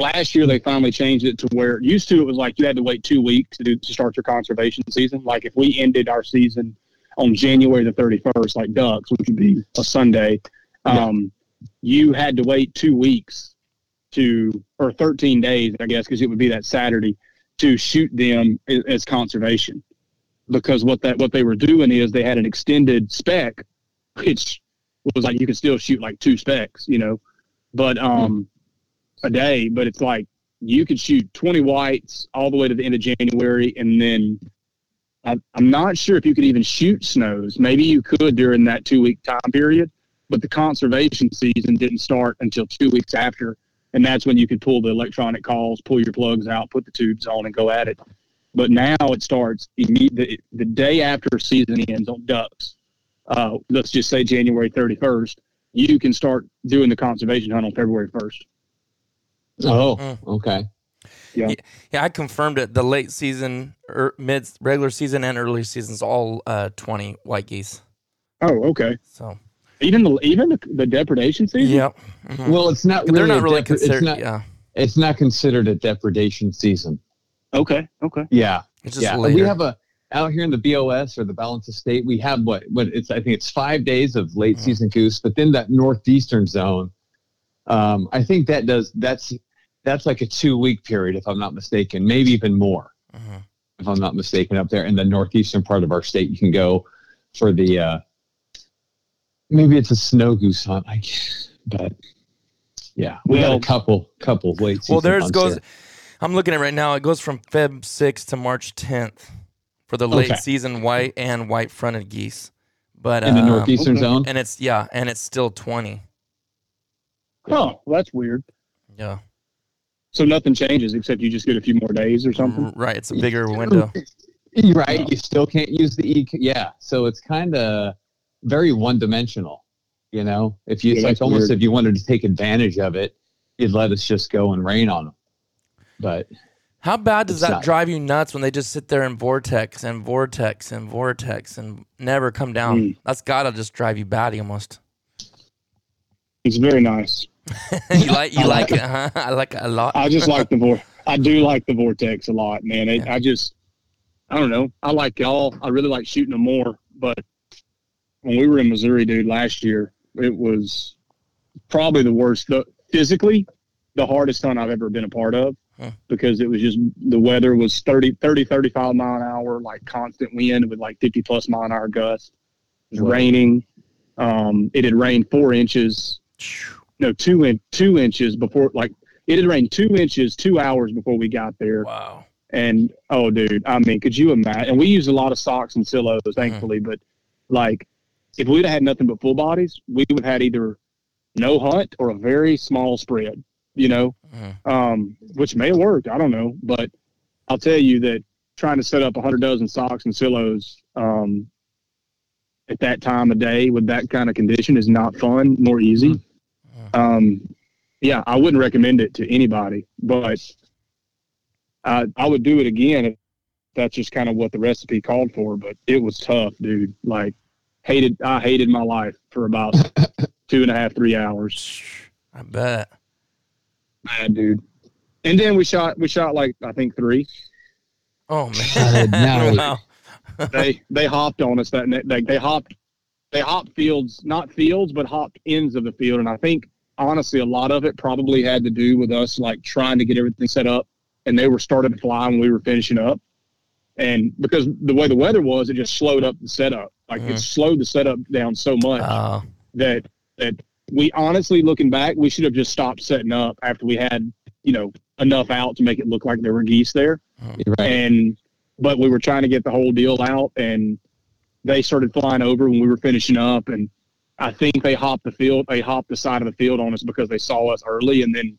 Last year, they finally changed it to where used to it was like you had to wait two weeks to, do, to start your conservation season. Like if we ended our season on January the 31st, like ducks, which would be a Sunday, um, you had to wait two weeks to, or 13 days, I guess, because it would be that Saturday to shoot them as, as conservation. Because what that what they were doing is they had an extended spec, which was like you could still shoot like two specs, you know, but um, a day. But it's like you could shoot 20 whites all the way to the end of January, and then I, I'm not sure if you could even shoot snows. Maybe you could during that two week time period, but the conservation season didn't start until two weeks after, and that's when you could pull the electronic calls, pull your plugs out, put the tubes on, and go at it. But now it starts the, the day after season ends on ducks. Uh, let's just say January 31st. You can start doing the conservation hunt on February 1st. Oh, Mm. okay. Yeah, yeah. I confirmed it. The late season, er, mid, regular season, and early seasons all uh, twenty white geese. Oh, okay. So Even the even the, the depredation season. yep, Mhm. Well, it's not really they're not a really depre- it's considered. not, yeah, it's not considered a depredation season. Okay. Okay. Yeah. it's just yeah. later. We have a out here in the BOS or the balance of state, we have what what it's I think it's five days of late Mhm. season goose, but then that northeastern zone, um, I think that does that's that's like a two week period if I'm not mistaken, maybe even more Mhm. if I'm not mistaken up there in the northeastern part of our state. You can go for the uh, maybe it's a snow goose hunt, I guess, but yeah, we got a couple couple late. Well, there's hunts goes. here. I'm looking at it right now. It goes from Feb 6th to March 10th for the late Okay. season white and white fronted geese. But in the um, northeastern okay. zone. and it's yeah, and it's still 20. Oh, well, that's weird. Yeah, So nothing changes except you just get a few more days or something. Right. It's a bigger window. You're (laughs) Right. You still can't use the E. Yeah. So it's kind of very one dimensional. You know, if you, Yeah, it's like almost weird. if you wanted to take advantage of it, you'd let us just go and rain on them. But How bad does that not- drive you nuts when they just sit there in vortex and vortex and vortex and never come down? Mm. That's gotta just drive you batty almost. It's very nice. (laughs) you like you like like it, huh? (laughs) I like it a lot. I just like the vor. I do like the vortex a lot, man. It, Yeah. I just, I don't know. I like y'all. I really like shooting them more. But when we were in Missouri, dude, last year, it was probably the worst. The, physically, the hardest hunt I've ever been a part of Huh. because it was just the weather was 30, 30, 35 mile an hour, like constant wind with like 50 plus mile an hour gusts. It was Wow. raining. Um, it had rained four inches no two in two inches before like it had rained two inches two hours before we got there. Wow. and oh dude i mean could you imagine and we used a lot of socks and silos thankfully but like if we'd have had nothing but full bodies we would have had either no hunt or a very small spread you know? Mhm. um which may have worked i don't know but i'll tell you that trying to set up a hundred dozen socks and silos um at that time of day with that kind of condition is not fun nor easy um, yeah, I wouldn't recommend it to anybody, but I I would do it again if that's just kind of what the recipe called for. But it was tough, dude. Like hated, I hated my life for about (laughs) two and a half, three hours. I bet. Bad, dude. And then we shot, we shot like I think three. Oh God, man. (laughs) no. wow. (laughs) They they hopped on us that night. They they hopped, they hopped fields, not fields, but hopped ends of the field. And I think honestly, a lot of it probably had to do with us like trying to get everything set up, and they were starting to fly when we were finishing up. And because the way the weather was, it just slowed up the setup. Like it Mhm. slowed the setup down so much Uh, that that we honestly looking back, we should have just stopped setting up after we had you know enough out to make it look like there were geese there You're right. and but we were trying to get the whole deal out and they started flying over when we were finishing up and i think they hopped the field they hopped the side of the field on us because they saw us early and then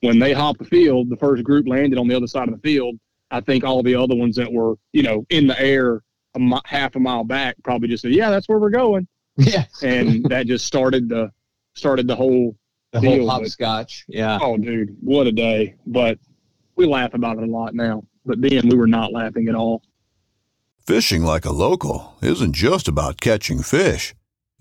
when they hopped the field the first group landed on the other side of the field I think all the other ones that were, you know, in the air a mi- half a mile back probably just said, "Yeah, that's where we're going," (laughs) Yeah. and that just started the started the whole. The whole Deal, but- hopscotch. Yeah. Oh, dude, what a day! But we laugh about it a lot now. But then we were not laughing at all. Fishing like a local isn't just about catching fish.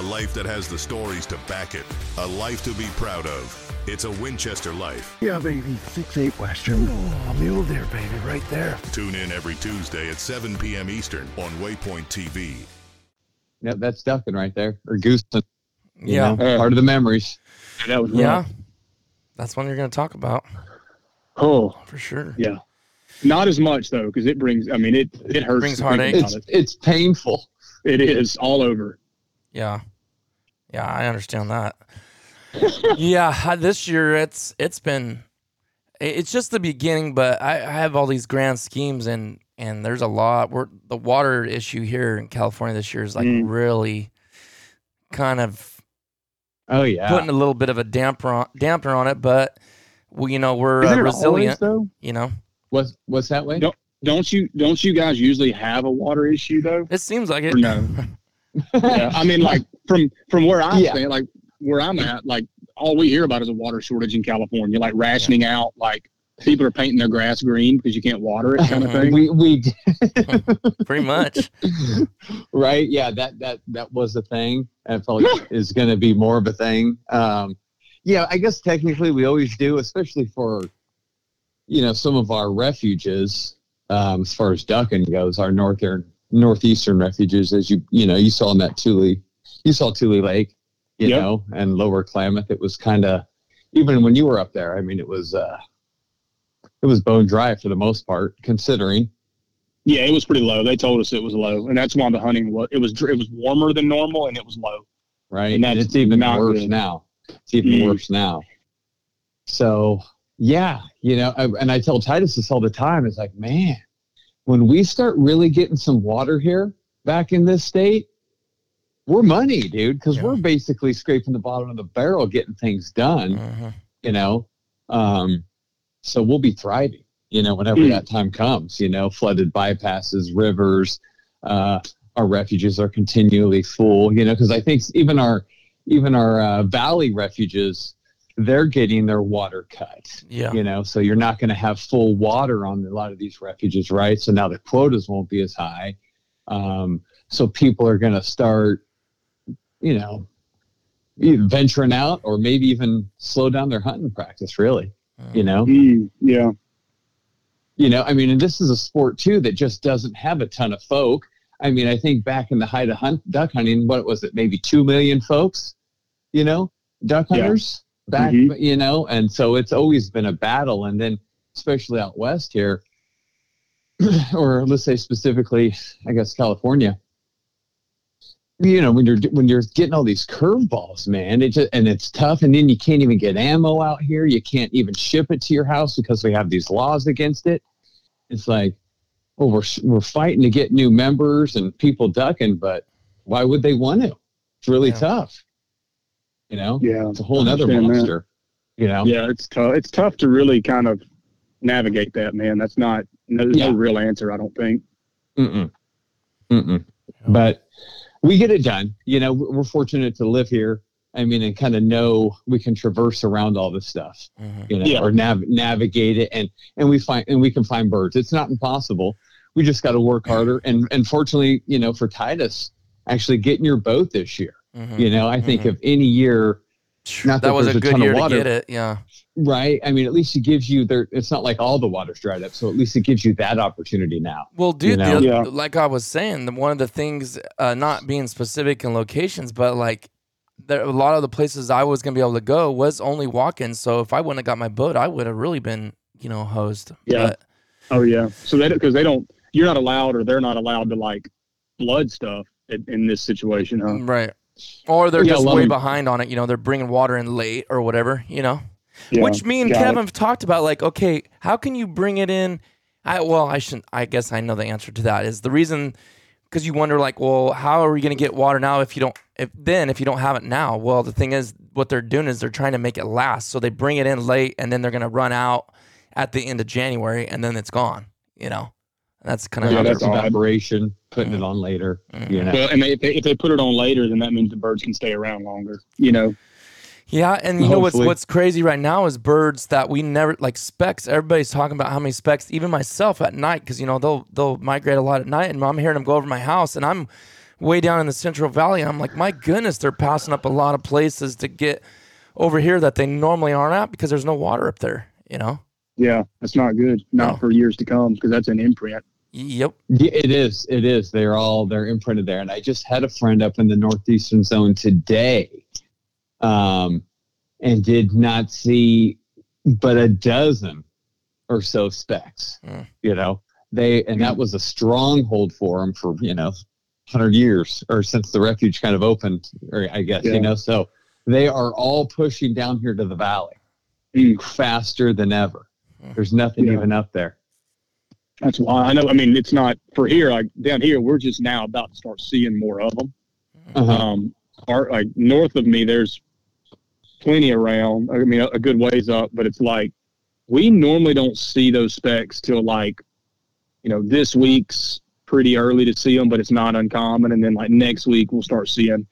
A life that has the stories to back it. A life to be proud of. It's a Winchester life. Yeah, baby. Six eight Western. Oh, mule deer, baby, right there. Tune in every Tuesday at 7 p.m. Eastern on Waypoint TV. Yeah, that's ducking right there. Or goose. you Yeah. know, part of the memories. That was Yeah. rough. That's one you're going to talk about Oh, for sure. yeah. Not as much though, because it brings. I mean, it it hurts. Brings heartache. about It's it's painful. It. it is all over. Yeah. Yeah, I understand that. yeah, this year it's it's been it's just the beginning, but I, I have all these grand schemes and and there's a lot. We're the water issue here in California this year is like Mm. really kind of Oh yeah. putting a little bit of a damper on damper on it, but we you know we're uh, resilient. always, though? You know, what's what's that way? Don't- Don't you don't you guys usually have a water issue though? it seems like it. Or no? (laughs) yeah, I mean, like from from where I'm Yeah. staying, like where I'm at, like all we hear about is a water shortage in California, like rationing out, like people are painting their grass green because you can't water it, kind of thing. we we (laughs) Pretty much. right yeah that that that was a thing and I felt like is going to be more of a thing um yeah i guess technically we always do especially for you know some of our refuges um as far as ducking goes our northern northeastern refuges as you you know you saw in that Tule you saw Tule Lake you Yep. know and lower Klamath it was kind of even when you were up there I mean it was uh it was bone dry for the most part considering Yeah, it was pretty low. They told us it was low, and that's why the hunting was. It was it was warmer than normal, and it was low. right? And And, it's even not worse good. now. It's even Mm. worse now. So yeah, you know, I, and I tell Titus this all the time. It's like, man, when we start really getting some water here back in this state, we're money, dude, because Yeah. we're basically scraping the bottom of the barrel, getting things done. Mhm. You know, um, so we'll be thriving. You know, whenever Mm. that time comes. You know, flooded bypasses, rivers. Uh, our refuges are continually full. You know, because I think even our even our uh, valley refuges, they're getting their water cut. Yeah. You know, so you're not going to have full water on a lot of these refuges, right? So now the quotas won't be as high. Um, so people are going to start, you know, venturing out or maybe even slow down their hunting practice. Really, you know, Mm, yeah, you know, I mean, and this is a sport too that just doesn't have a ton of folk. I mean, I think back in the height of hunt, duck hunting, what was it? Maybe two million folks, you know, duck Yeah. Back, Mhm. you know, and so it's always been a battle. And then, especially out west here, (clears throat) or let's say specifically, I guess California. You know, when you're when you're getting all these curveballs, man, it just and it's tough, and then you can't even get ammo out here. You can't even ship it to your house because we have these laws against it. It's like, well, we're we're fighting to get new members and people ducking, but why would they want to? It's really Yeah. tough. You know, yeah, it's a whole other nother understand that. monster. You know, yeah. It's tough. It's tough to really kind of navigate that, man. That's not no, there's Yeah. no real answer. I don't think. Mm-mm. Mm-mm. But we get it done. You know, we're fortunate to live here. I mean, and kind of know we can traverse around all this stuff, Mhm. you know, Yeah. or nav- navigate it, and and we find and we can find birds. It's not impossible. We just got to work harder. And and fortunately, you know, for Titus, actually getting your boat this year. Mhm. You know, I think Mhm. of any year, not that, that was a a good ton of year to water. get it. Yeah. right? I mean, at least it gives you there. It's not like all the water's dried up, so at least it gives you that opportunity now. Well, dude, know? the, Yeah. like I was saying, the, one of the things, uh, not being specific in locations, but like there, a lot of the places I was gonna be able to go was only walking. So if I wouldn't have got my boat, I would have really been, you know, hosed. Yeah. But, Oh yeah. So they because they don't you're not allowed or they're not allowed to like blood stuff in, in this situation, huh? Right. Or they're Yeah, just way behind on it. You know, they're bringing water in late or whatever. You know, Yeah, which me and Kevin it. have talked about. Like, okay, how can you bring it in? I well, I shouldn't. I guess I know the answer to that is the reason because you wonder like, well, how are we going to get water now if you don't? If then if you don't have it now, well, the thing is, what they're doing is they're trying to make it last. So they bring it in late, and then they're going to run out at the end of January, and then it's gone. You know, that's kind of Yeah, how that's they're- odd. evaporation, putting it on later. Mm. You know, Well, and they, if, they, if they put it on later, then that means the birds can stay around longer. You know, Yeah, and you know what's what's crazy right now is birds that we never like specks. Everybody's talking about how many specks. Even myself at night, because you know they'll they'll migrate a lot at night, and I'm hearing them go over my house, and I'm way down in the Central Valley, and I'm like, my goodness, they're passing up a lot of places to get over here that they normally aren't at because there's no water up there. You know. Yeah, that's not good. Not No. for years to come because that's an imprint. Yep. Yeah, it is. It is. They're all they're imprinted there. And I just had a friend up in the northeastern zone today, um, and did not see but a dozen or so specs. Mm. You know, they and that was a stronghold for them for you know, hundred years or since the refuge kind of opened. Or I guess Yeah. you know, so they are all pushing down here to the valley Mm. faster than ever. There's nothing Yeah. even up there. That's why I know. I mean, it's not for here. Like down here, we're just now about to start seeing more of them. Uh-huh. Um, our, like north of me, there's plenty around. I mean, a, a good ways up, but it's like we normally don't see those specs till like, you know, this week's pretty early to see them, but it's not uncommon. And then like next week, we'll start seeing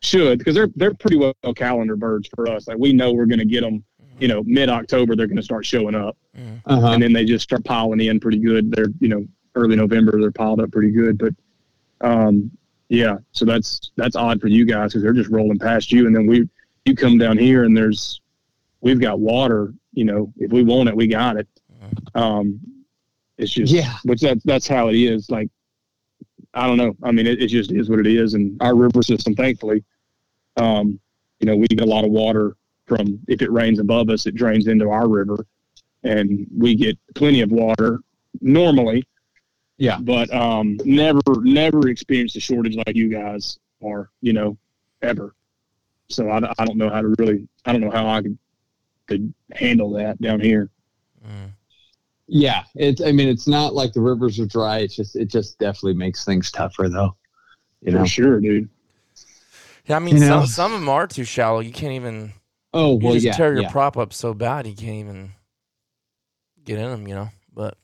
should because they're they're pretty well calendar birds for us. Like we know we're going to get them. You know, mid October, they're going to start showing up Uh-huh. and then they just start piling in pretty good. They're you know early November they're piled up pretty good, but um, yeah. So that's that's odd for you guys because they're just rolling past you, and then we you come down here and there's we've got water. You know, if we want it, we got it. Um, it's just Yeah. which that that's how it is. Like I don't know. I mean, it, it just is what it is, and our river system, thankfully, um, you know, we get a lot of water from if it rains above us, it drains into our river and we get plenty of water normally. Yeah. But um, never, never experienced a shortage like you guys are, you know, ever. So I, I don't know how to really, I don't know how I could, could handle that down here. Yeah, it's. I mean, it's not like the rivers are dry. It's just, it just definitely makes things tougher, though. You know. Sure, dude. Yeah, I mean, You know? some some of them are too shallow. You can't even. Oh You well, just yeah, tear your yeah, prop up so bad you can't even get in them. You know, but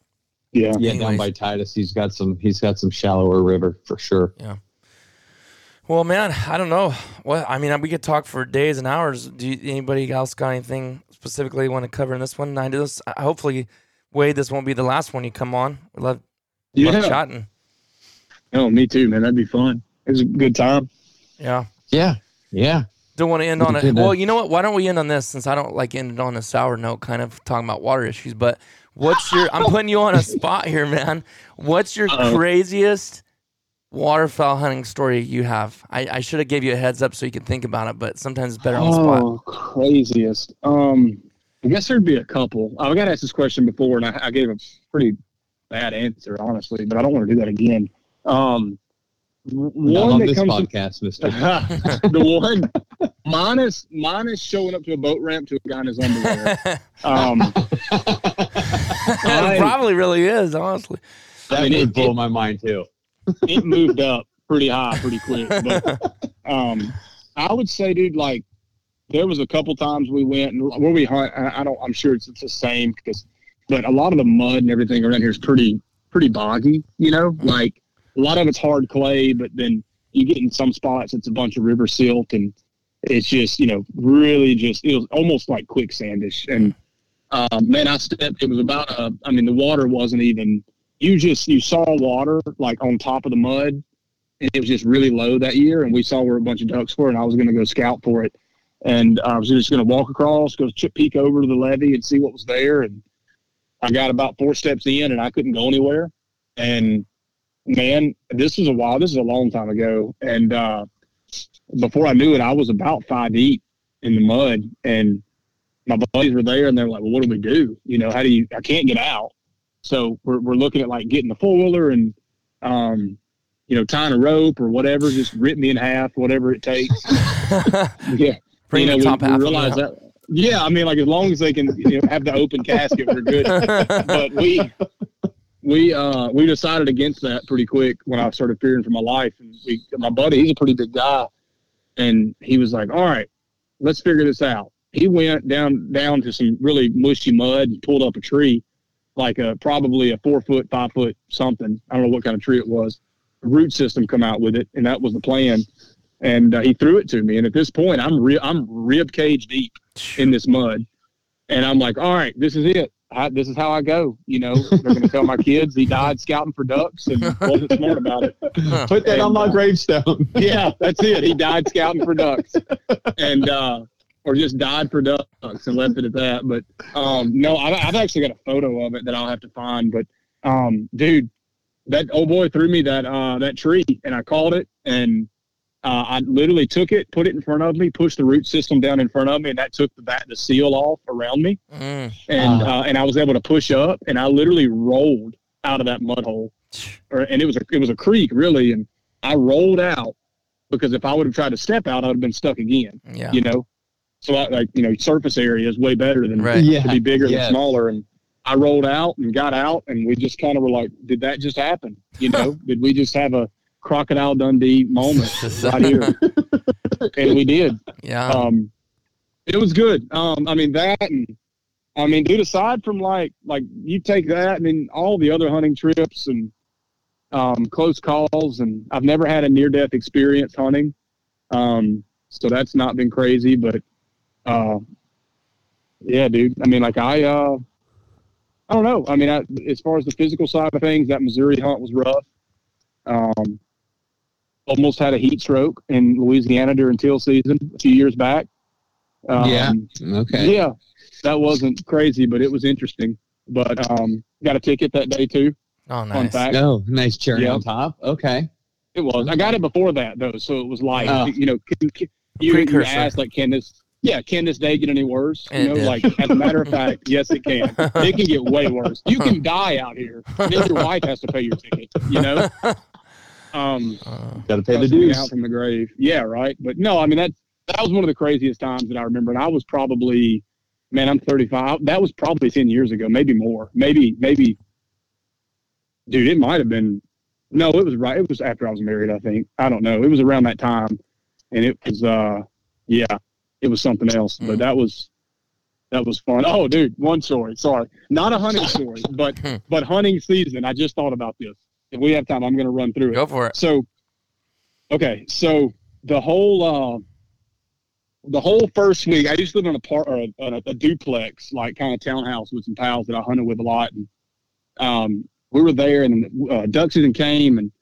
yeah. Yeah. Down by Titus, he's got some. He's got some shallower river for sure. Yeah. Well, man, I don't know. What I mean, we could talk for days and hours. Do you, anybody else got anything specifically you want to cover in this one? I do this. uh, Hopefully, Wade, this won't be the last one you come on. We love, love Yeah. chatting. Oh, me too, man. That'd be fun. It was a good time. Yeah. Yeah, yeah. Don't want to end on We it. Well, you know what? Why don't we end on this since I don't like ended on a sour note, kind of talking about water issues. But what's your? I'm (laughs) putting you on a spot here, man. What's your Uh-oh. craziest waterfowl hunting story you have? I, I should have gave you a heads up so you could think about it, but sometimes it's better on the spot. Oh, craziest. Um, I guess there'd be a couple. I got asked this question before, and I, I gave a pretty bad answer, honestly, but I don't want to do that again. Um, w- Not one on that this comes to podcast, Mister. (laughs) the one minus minus showing up to a boat ramp to a guy in his underwear. (laughs) Um, (laughs) it probably really is, honestly. That I mean, would it- blow it- my mind too. it moved up pretty high, pretty quick. But um, I would say, dude, like there was a couple times we went and where we hunt. I, I don't. I'm sure it's, it's the same because, but a lot of the mud and everything around here is pretty pretty boggy. You know, like a lot of it's hard clay, but then you get in some spots it's a bunch of river silt and it's just you know really just it was almost like quicksandish. And um, man i stepped it was about a, i mean the water wasn't even you just you saw water like on top of the mud and it was just really low that year and we saw where a bunch of ducks were and i was going to go scout for it. And i was just going to walk across go ch- peek over to the levee and see what was there and i got about four steps in and i couldn't go anywhere. And man this was a while this is a long time ago and uh before i knew it i was about five deep in the mud and my buddies were there and they're like well what do we do you know how do you i can't get out So we're we're looking at like getting the four wheeler and um, you know, tying a rope or whatever, just rip me in half, whatever it takes. (laughs) yeah. Bring you know, the top we, half we realize that. Yeah, I mean, like as long as they can you know, have the open casket, we're good. but we we uh we decided against that pretty quick when I started fearing for my life. And we, my buddy, he's a pretty big guy, and he was like, "All right, let's figure this out." He went down down to some really mushy mud and pulled up a tree, like a probably a four foot, five foot something. I don't know what kind of tree it was. A root system come out with it, and that was the plan. And uh, he threw it to me. And at this point, I'm re- I'm rib cage deep in this mud, and I'm like, "All right, this is it." I, this is how I go. You know, they're going to tell my kids he died scouting for ducks and (laughs) wasn't smart about it. Put that on my uh, gravestone. (laughs) Yeah, that's it. He died scouting for ducks, and uh, or just died for ducks and left it at that. But um, no, I've, I've actually got a photo of it that I'll have to find. But um, dude, that old boy threw me that uh, that tree, and I called it, and uh, I literally took it, put it in front of me, pushed the root system down in front of me, and that took the bat, the seal off around me Mm. and Ah. uh, and I was able to push up, and I literally rolled out of that mud hole, or and it was a it was a creek really, and I rolled out because if I would have tried to step out, I would have been stuck again, Yeah. you know. So I, like you know, surface area is way better than Right. Yeah. to be bigger yes. than smaller, and I rolled out and got out, and we just kind of were like, did that just happen? You (laughs) know, did we just have a crocodile Dundee moment (laughs) right here? and we did Yeah. um, it was good. Um, I mean that, and I mean, dude. Aside from like, like you take that, and then all the other hunting trips and um, close calls, and I've never had a near death experience hunting, um, so that's not been crazy. But uh, yeah, dude. I mean, like I, uh, I don't know. I mean, I, as far as the physical side of things, that Missouri hunt was rough. Um, almost had a heat stroke in Louisiana during teal season a few years back. Um, Yeah. Okay. yeah, that wasn't crazy, but it was interesting. But um, got a ticket that day too. oh, Fun nice. fact. Oh, nice cherry Yeah. on top. Okay. It was. I got it before that though, so it was like Oh. you know, can, can, you, you asked like, can this? Yeah, can this day get any worse? You know, like as a matter of fact, (laughs) yes, it can. It can get way worse. You can die out here. And then your wife has to pay your ticket. You know. (laughs) Um, Uh, Got to pay the dues. out from the grave. Yeah, right. But no, I mean that that was one of the craziest times that I remember, and I was probably, man, I'm 35. That was probably 10 years ago, maybe more, maybe maybe. Dude, it might have been. No, it was right. It was after I was married. I think I don't know. It was around that time, and it was uh, yeah, it was something else. But Mm. that was. That was fun. Oh, dude, one story. Sorry, not a hunting (laughs) story, but Hmm. but hunting season. I just thought about this. If we have time, I'm going to run through it. go for it. So, okay, so the whole uh, the whole first week, I used to live in a par or a, a, a duplex, like kind of townhouse with some pals that I hunted with a lot, and um, we were there, and uh, duck season came, and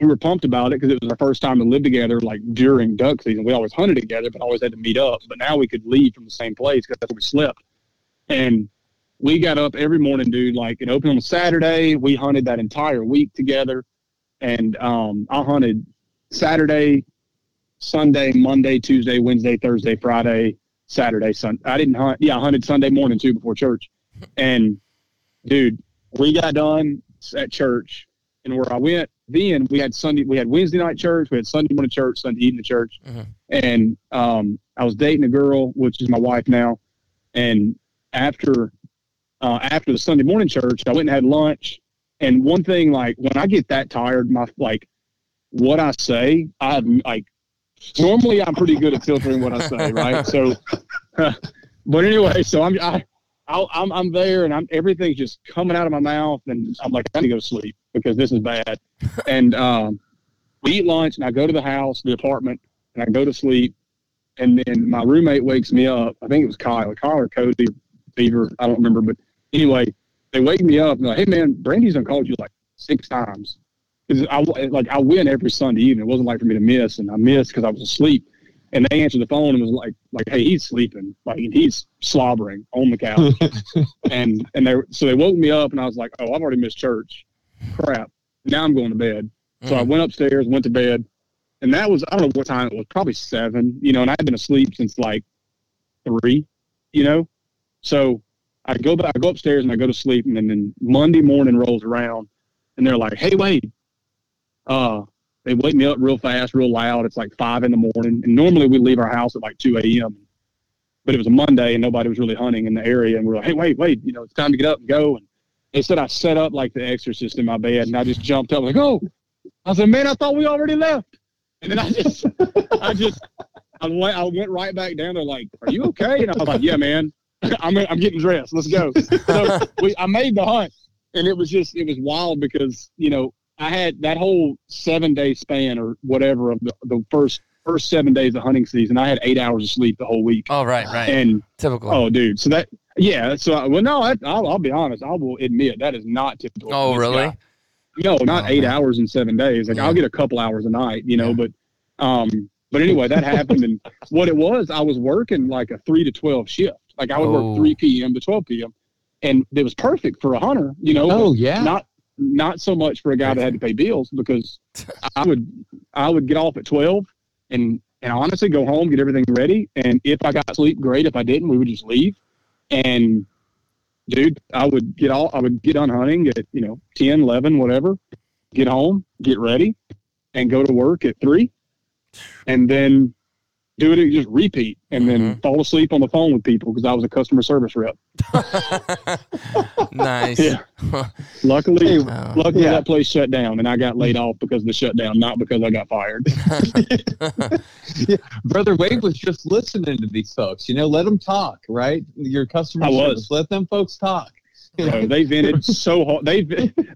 we were pumped about it because it was our first time to live together, like during duck season. We always hunted together, but always had to meet up. But now we could leave from the same place because that's where we slept, and we got up every morning, dude. Like it opened on a Saturday. We hunted that entire week together, and um, I hunted Saturday, Sunday, Monday, Tuesday, Wednesday, Thursday, Friday, Saturday, Sun. I didn't hunt. Yeah, I hunted Sunday morning too before church. And dude, we got done at church, and where I went, then we had Sunday, we had Wednesday night church, we had Sunday morning church, Sunday evening church, Mhm. and um, I was dating a girl, which is my wife now. And after uh, after the Sunday morning church, I went and had lunch. And one thing, like when I get that tired, my like what I say, I like normally I'm pretty good at filtering what I say, right? So, (laughs) but anyway, so I'm I, I'm I'm there and I'm everything's just coming out of my mouth, and I'm like I need to go to sleep because this is bad. (laughs) And um, we eat lunch, and I go to the house, the apartment, and I go to sleep. And then my roommate wakes me up. I think it was Kyle, Kyle or Cody, Beaver, I don't remember, but anyway, they wake me up and like, "Hey man, Brandy's done called you like six times." Because I like I win every Sunday evening. It wasn't like for me to miss, and I missed because I was asleep. And they answered the phone and was like, "Like, hey, he's sleeping. Like, he's slobbering on the couch." (laughs) and and they so they woke me up, and I was like, "Oh, I've already missed church. Crap. Now I'm going to bed." So I Mm. went upstairs, went to bed, and that was I don't know what time it was, probably seven. You know, and I had been asleep since like three. You know, so I go back, I go upstairs and I go to sleep, and then, then Monday morning rolls around, and they're like, "Hey, Wade," uh, they wake me up real fast, real loud. It's like five in the morning, and normally we leave our house at like two a.m. But it was a Monday, and nobody was really hunting in the area, and we are like, "Hey, wait, wait, you know, it's time to get up and go." And they said I set up like the Exorcist in my bed, and I just jumped up like, "Oh!" I said, "Man, I thought we already left," and then I just, I just, I went, I went right back down. They're like, "Are you okay?" And I was like, "Yeah, man." (laughs) I'm, I'm getting dressed. Let's go. So (laughs) we, I made the hunt, and it was just it was wild because you know I had that whole seven day span or whatever of the, the first first seven days of hunting season. I had eight hours of sleep the whole week. Oh right, right. And typical. Oh, dude. So that yeah. So I, well, no, I, will I'll be honest. I will admit that is not typical. Oh really? Guy. No, not oh, eight man. hours in seven days. Like Yeah. I'll get a couple hours a night, you know. Yeah. But um, but anyway, that happened, and what it was, I was working like a three to twelve shift. Like I would Oh. work three oh. p.m. to twelve p.m. and it was perfect for a hunter, you know. Oh yeah. Not not so much for a guy that had to pay bills because I would I would get off at twelve and and honestly go home, get everything ready, and if I got sleep, great. If I didn't, we would just leave. And dude, I would get all I would get on hunting at you know 10, 11, whatever. Get home, get ready, and go to work at three, and then do it just repeat, and then Mhm. fall asleep on the phone with people because I was a customer service rep. (laughs) nice. Yeah. (laughs) Luckily, Oh. luckily Yeah. that place shut down, and I got laid off because of the shutdown, not because I got fired. (laughs) Brother Wade was just listening to these folks. You know, let them talk, right? Your customer I was. service, let them folks talk. So they vented so hard. They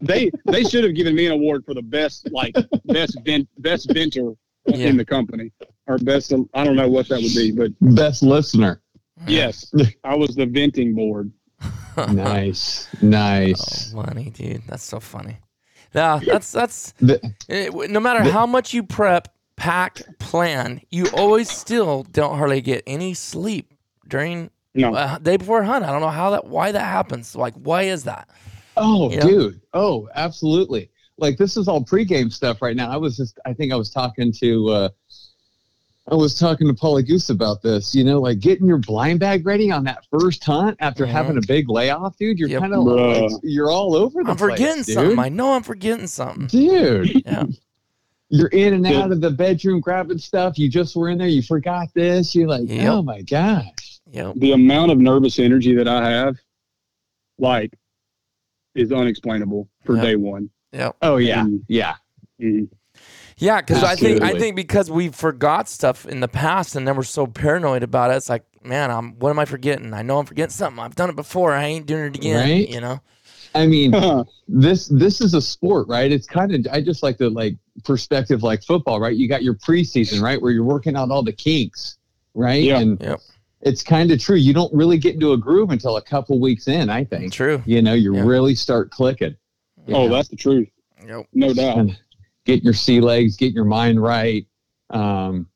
they they should have given me an award for the best like best vent best venter Yeah. in the company or best. I don't know what that would be, but Best listener. yes, I was the venting board. (laughs) Nice, nice. Oh, money, dude. That's so funny. Yeah, that's that's. The- It, no matter how much you prep, pack, plan, you always still don't hardly get any sleep during No, uh, day before hunt. I don't know how that, why that happens. Like, why is that? Oh, Yeah. dude. Oh, absolutely. Like this is all pregame stuff right now. I was just I think I was talking to uh I was talking to Paulie Goose about this, you know, like getting your blind bag ready on that first hunt after having a big layoff, dude. You're Yep. kind of Bruh. like, you're all over the I'm place, forgetting dude. something. I know I'm forgetting something. Dude, Yeah. (laughs) you're in and out of the bedroom grabbing stuff. You just were in there. You forgot this. You're like, Yep. oh my gosh. Yep. the amount of nervous energy that I have, like, is unexplainable for Yeah. day one. Yep. Oh yeah, yeah. Mhm. Yeah, because I think I think because we forgot stuff in the past and then we're so paranoid about it. It's like, man, I'm what am I forgetting? I know I'm forgetting something. I've done it before. I ain't doing it again. Right? You know? I mean, (laughs) this this is a sport, right? It's kind of I just like the like perspective like football, right? You got your preseason, right, where you're working out all the kinks, right? Yeah. And Yep. it's kind of true. You don't really get into a groove until a couple weeks in, I think. True. You know, you Yeah. really start clicking. Oh, that's the truth, Yep. no doubt. And get your sea legs, get your mind right. Um,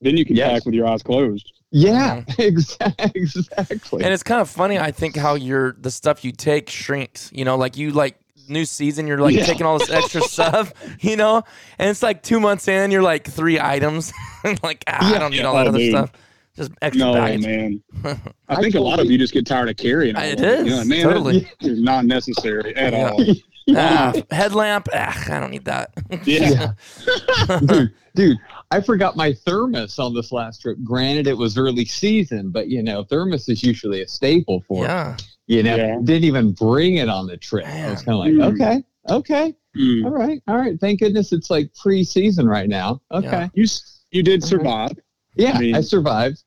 Then you can Yes. pack with your eyes closed. yeah, (laughs) exactly. exactly. And it's kind of funny. I think how your the stuff you take shrinks. You know, like you like new season, you're like Yeah. taking all this extra (laughs) stuff. You know, and it's like two months in, you're like three items. (laughs) like ah, I don't need Yeah. all that Oh, other dude. stuff. Just extra No, baggage. man. I I think a lot of you just get tired of carrying. All It of. You know, man, totally. that is not necessary at Yeah. all. (laughs) Ah, headlamp. Ah, I don't need that. (laughs) Yeah. (laughs) dude, dude, I forgot my thermos on this last trip. Granted, it was early season, but you know, thermos is usually a staple for it. yeah. You know, Yeah. didn't even bring it on the trip. I was kind of like, Mm. okay, okay, Mm. all right, all right. Thank goodness it's like pre-season right now. Okay, Yeah. You you did Okay. survive. yeah, I mean- I survived.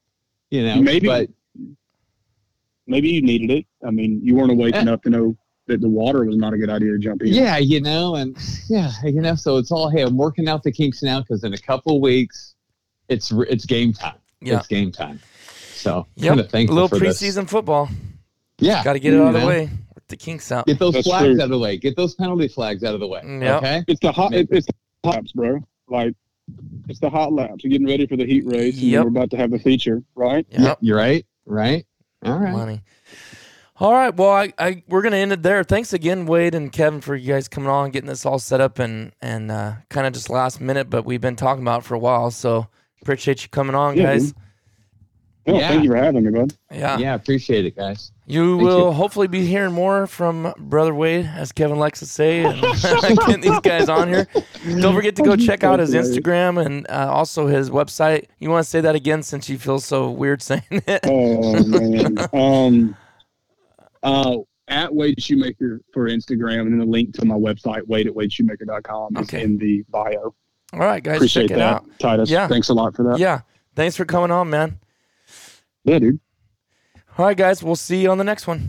You know, Maybe- but Maybe you needed it. I mean, you weren't awake Eh. enough to know that the water was not a good idea to jump in. yeah, you know, and yeah, you know, so it's all hey, I'm working out the kinks now because in a couple weeks, it's it's game time. Yeah. It's game time. So Yep. kind of A little for this. preseason football. Yeah, Got to get it out of the way. Work the kinks out. Get those That's flags true. out of the way. Get those penalty flags out of the way. Yep. Okay. It's the hot. It, it's the hot laps, bro. Like it's the hot laps. You're getting ready for the heat race. and We're about to have the feature, right? Yep. You're right. Right. All right. Money. All right. Well, I, I we're gonna end it there. Thanks again, Wade and Kevin, for you guys coming on, getting this all set up, and and uh, kind of just last minute, but we've been talking about it for a while. So appreciate you coming on, Yeah, guys. No, Yeah. thank you for having me, bud. Yeah. Yeah, appreciate it, guys. You Thank will you. hopefully be hearing more from Brother Wade, as Kevin likes to say, and (laughs) (laughs) getting these guys on here. Don't forget to go (laughs) check out his Instagram and uh, also his website. You want to say that again since you feel so weird saying it? Oh man. um, uh, at Wade Shoemaker for Instagram, and then the link to my website, Wade at WadeShoemaker.com, is in the bio. All right, guys, Appreciate check it that, out. Titus. Yeah. Thanks a lot for that. Yeah. Thanks for coming on, man. yeah, dude. All right, guys, we'll see you on the next one.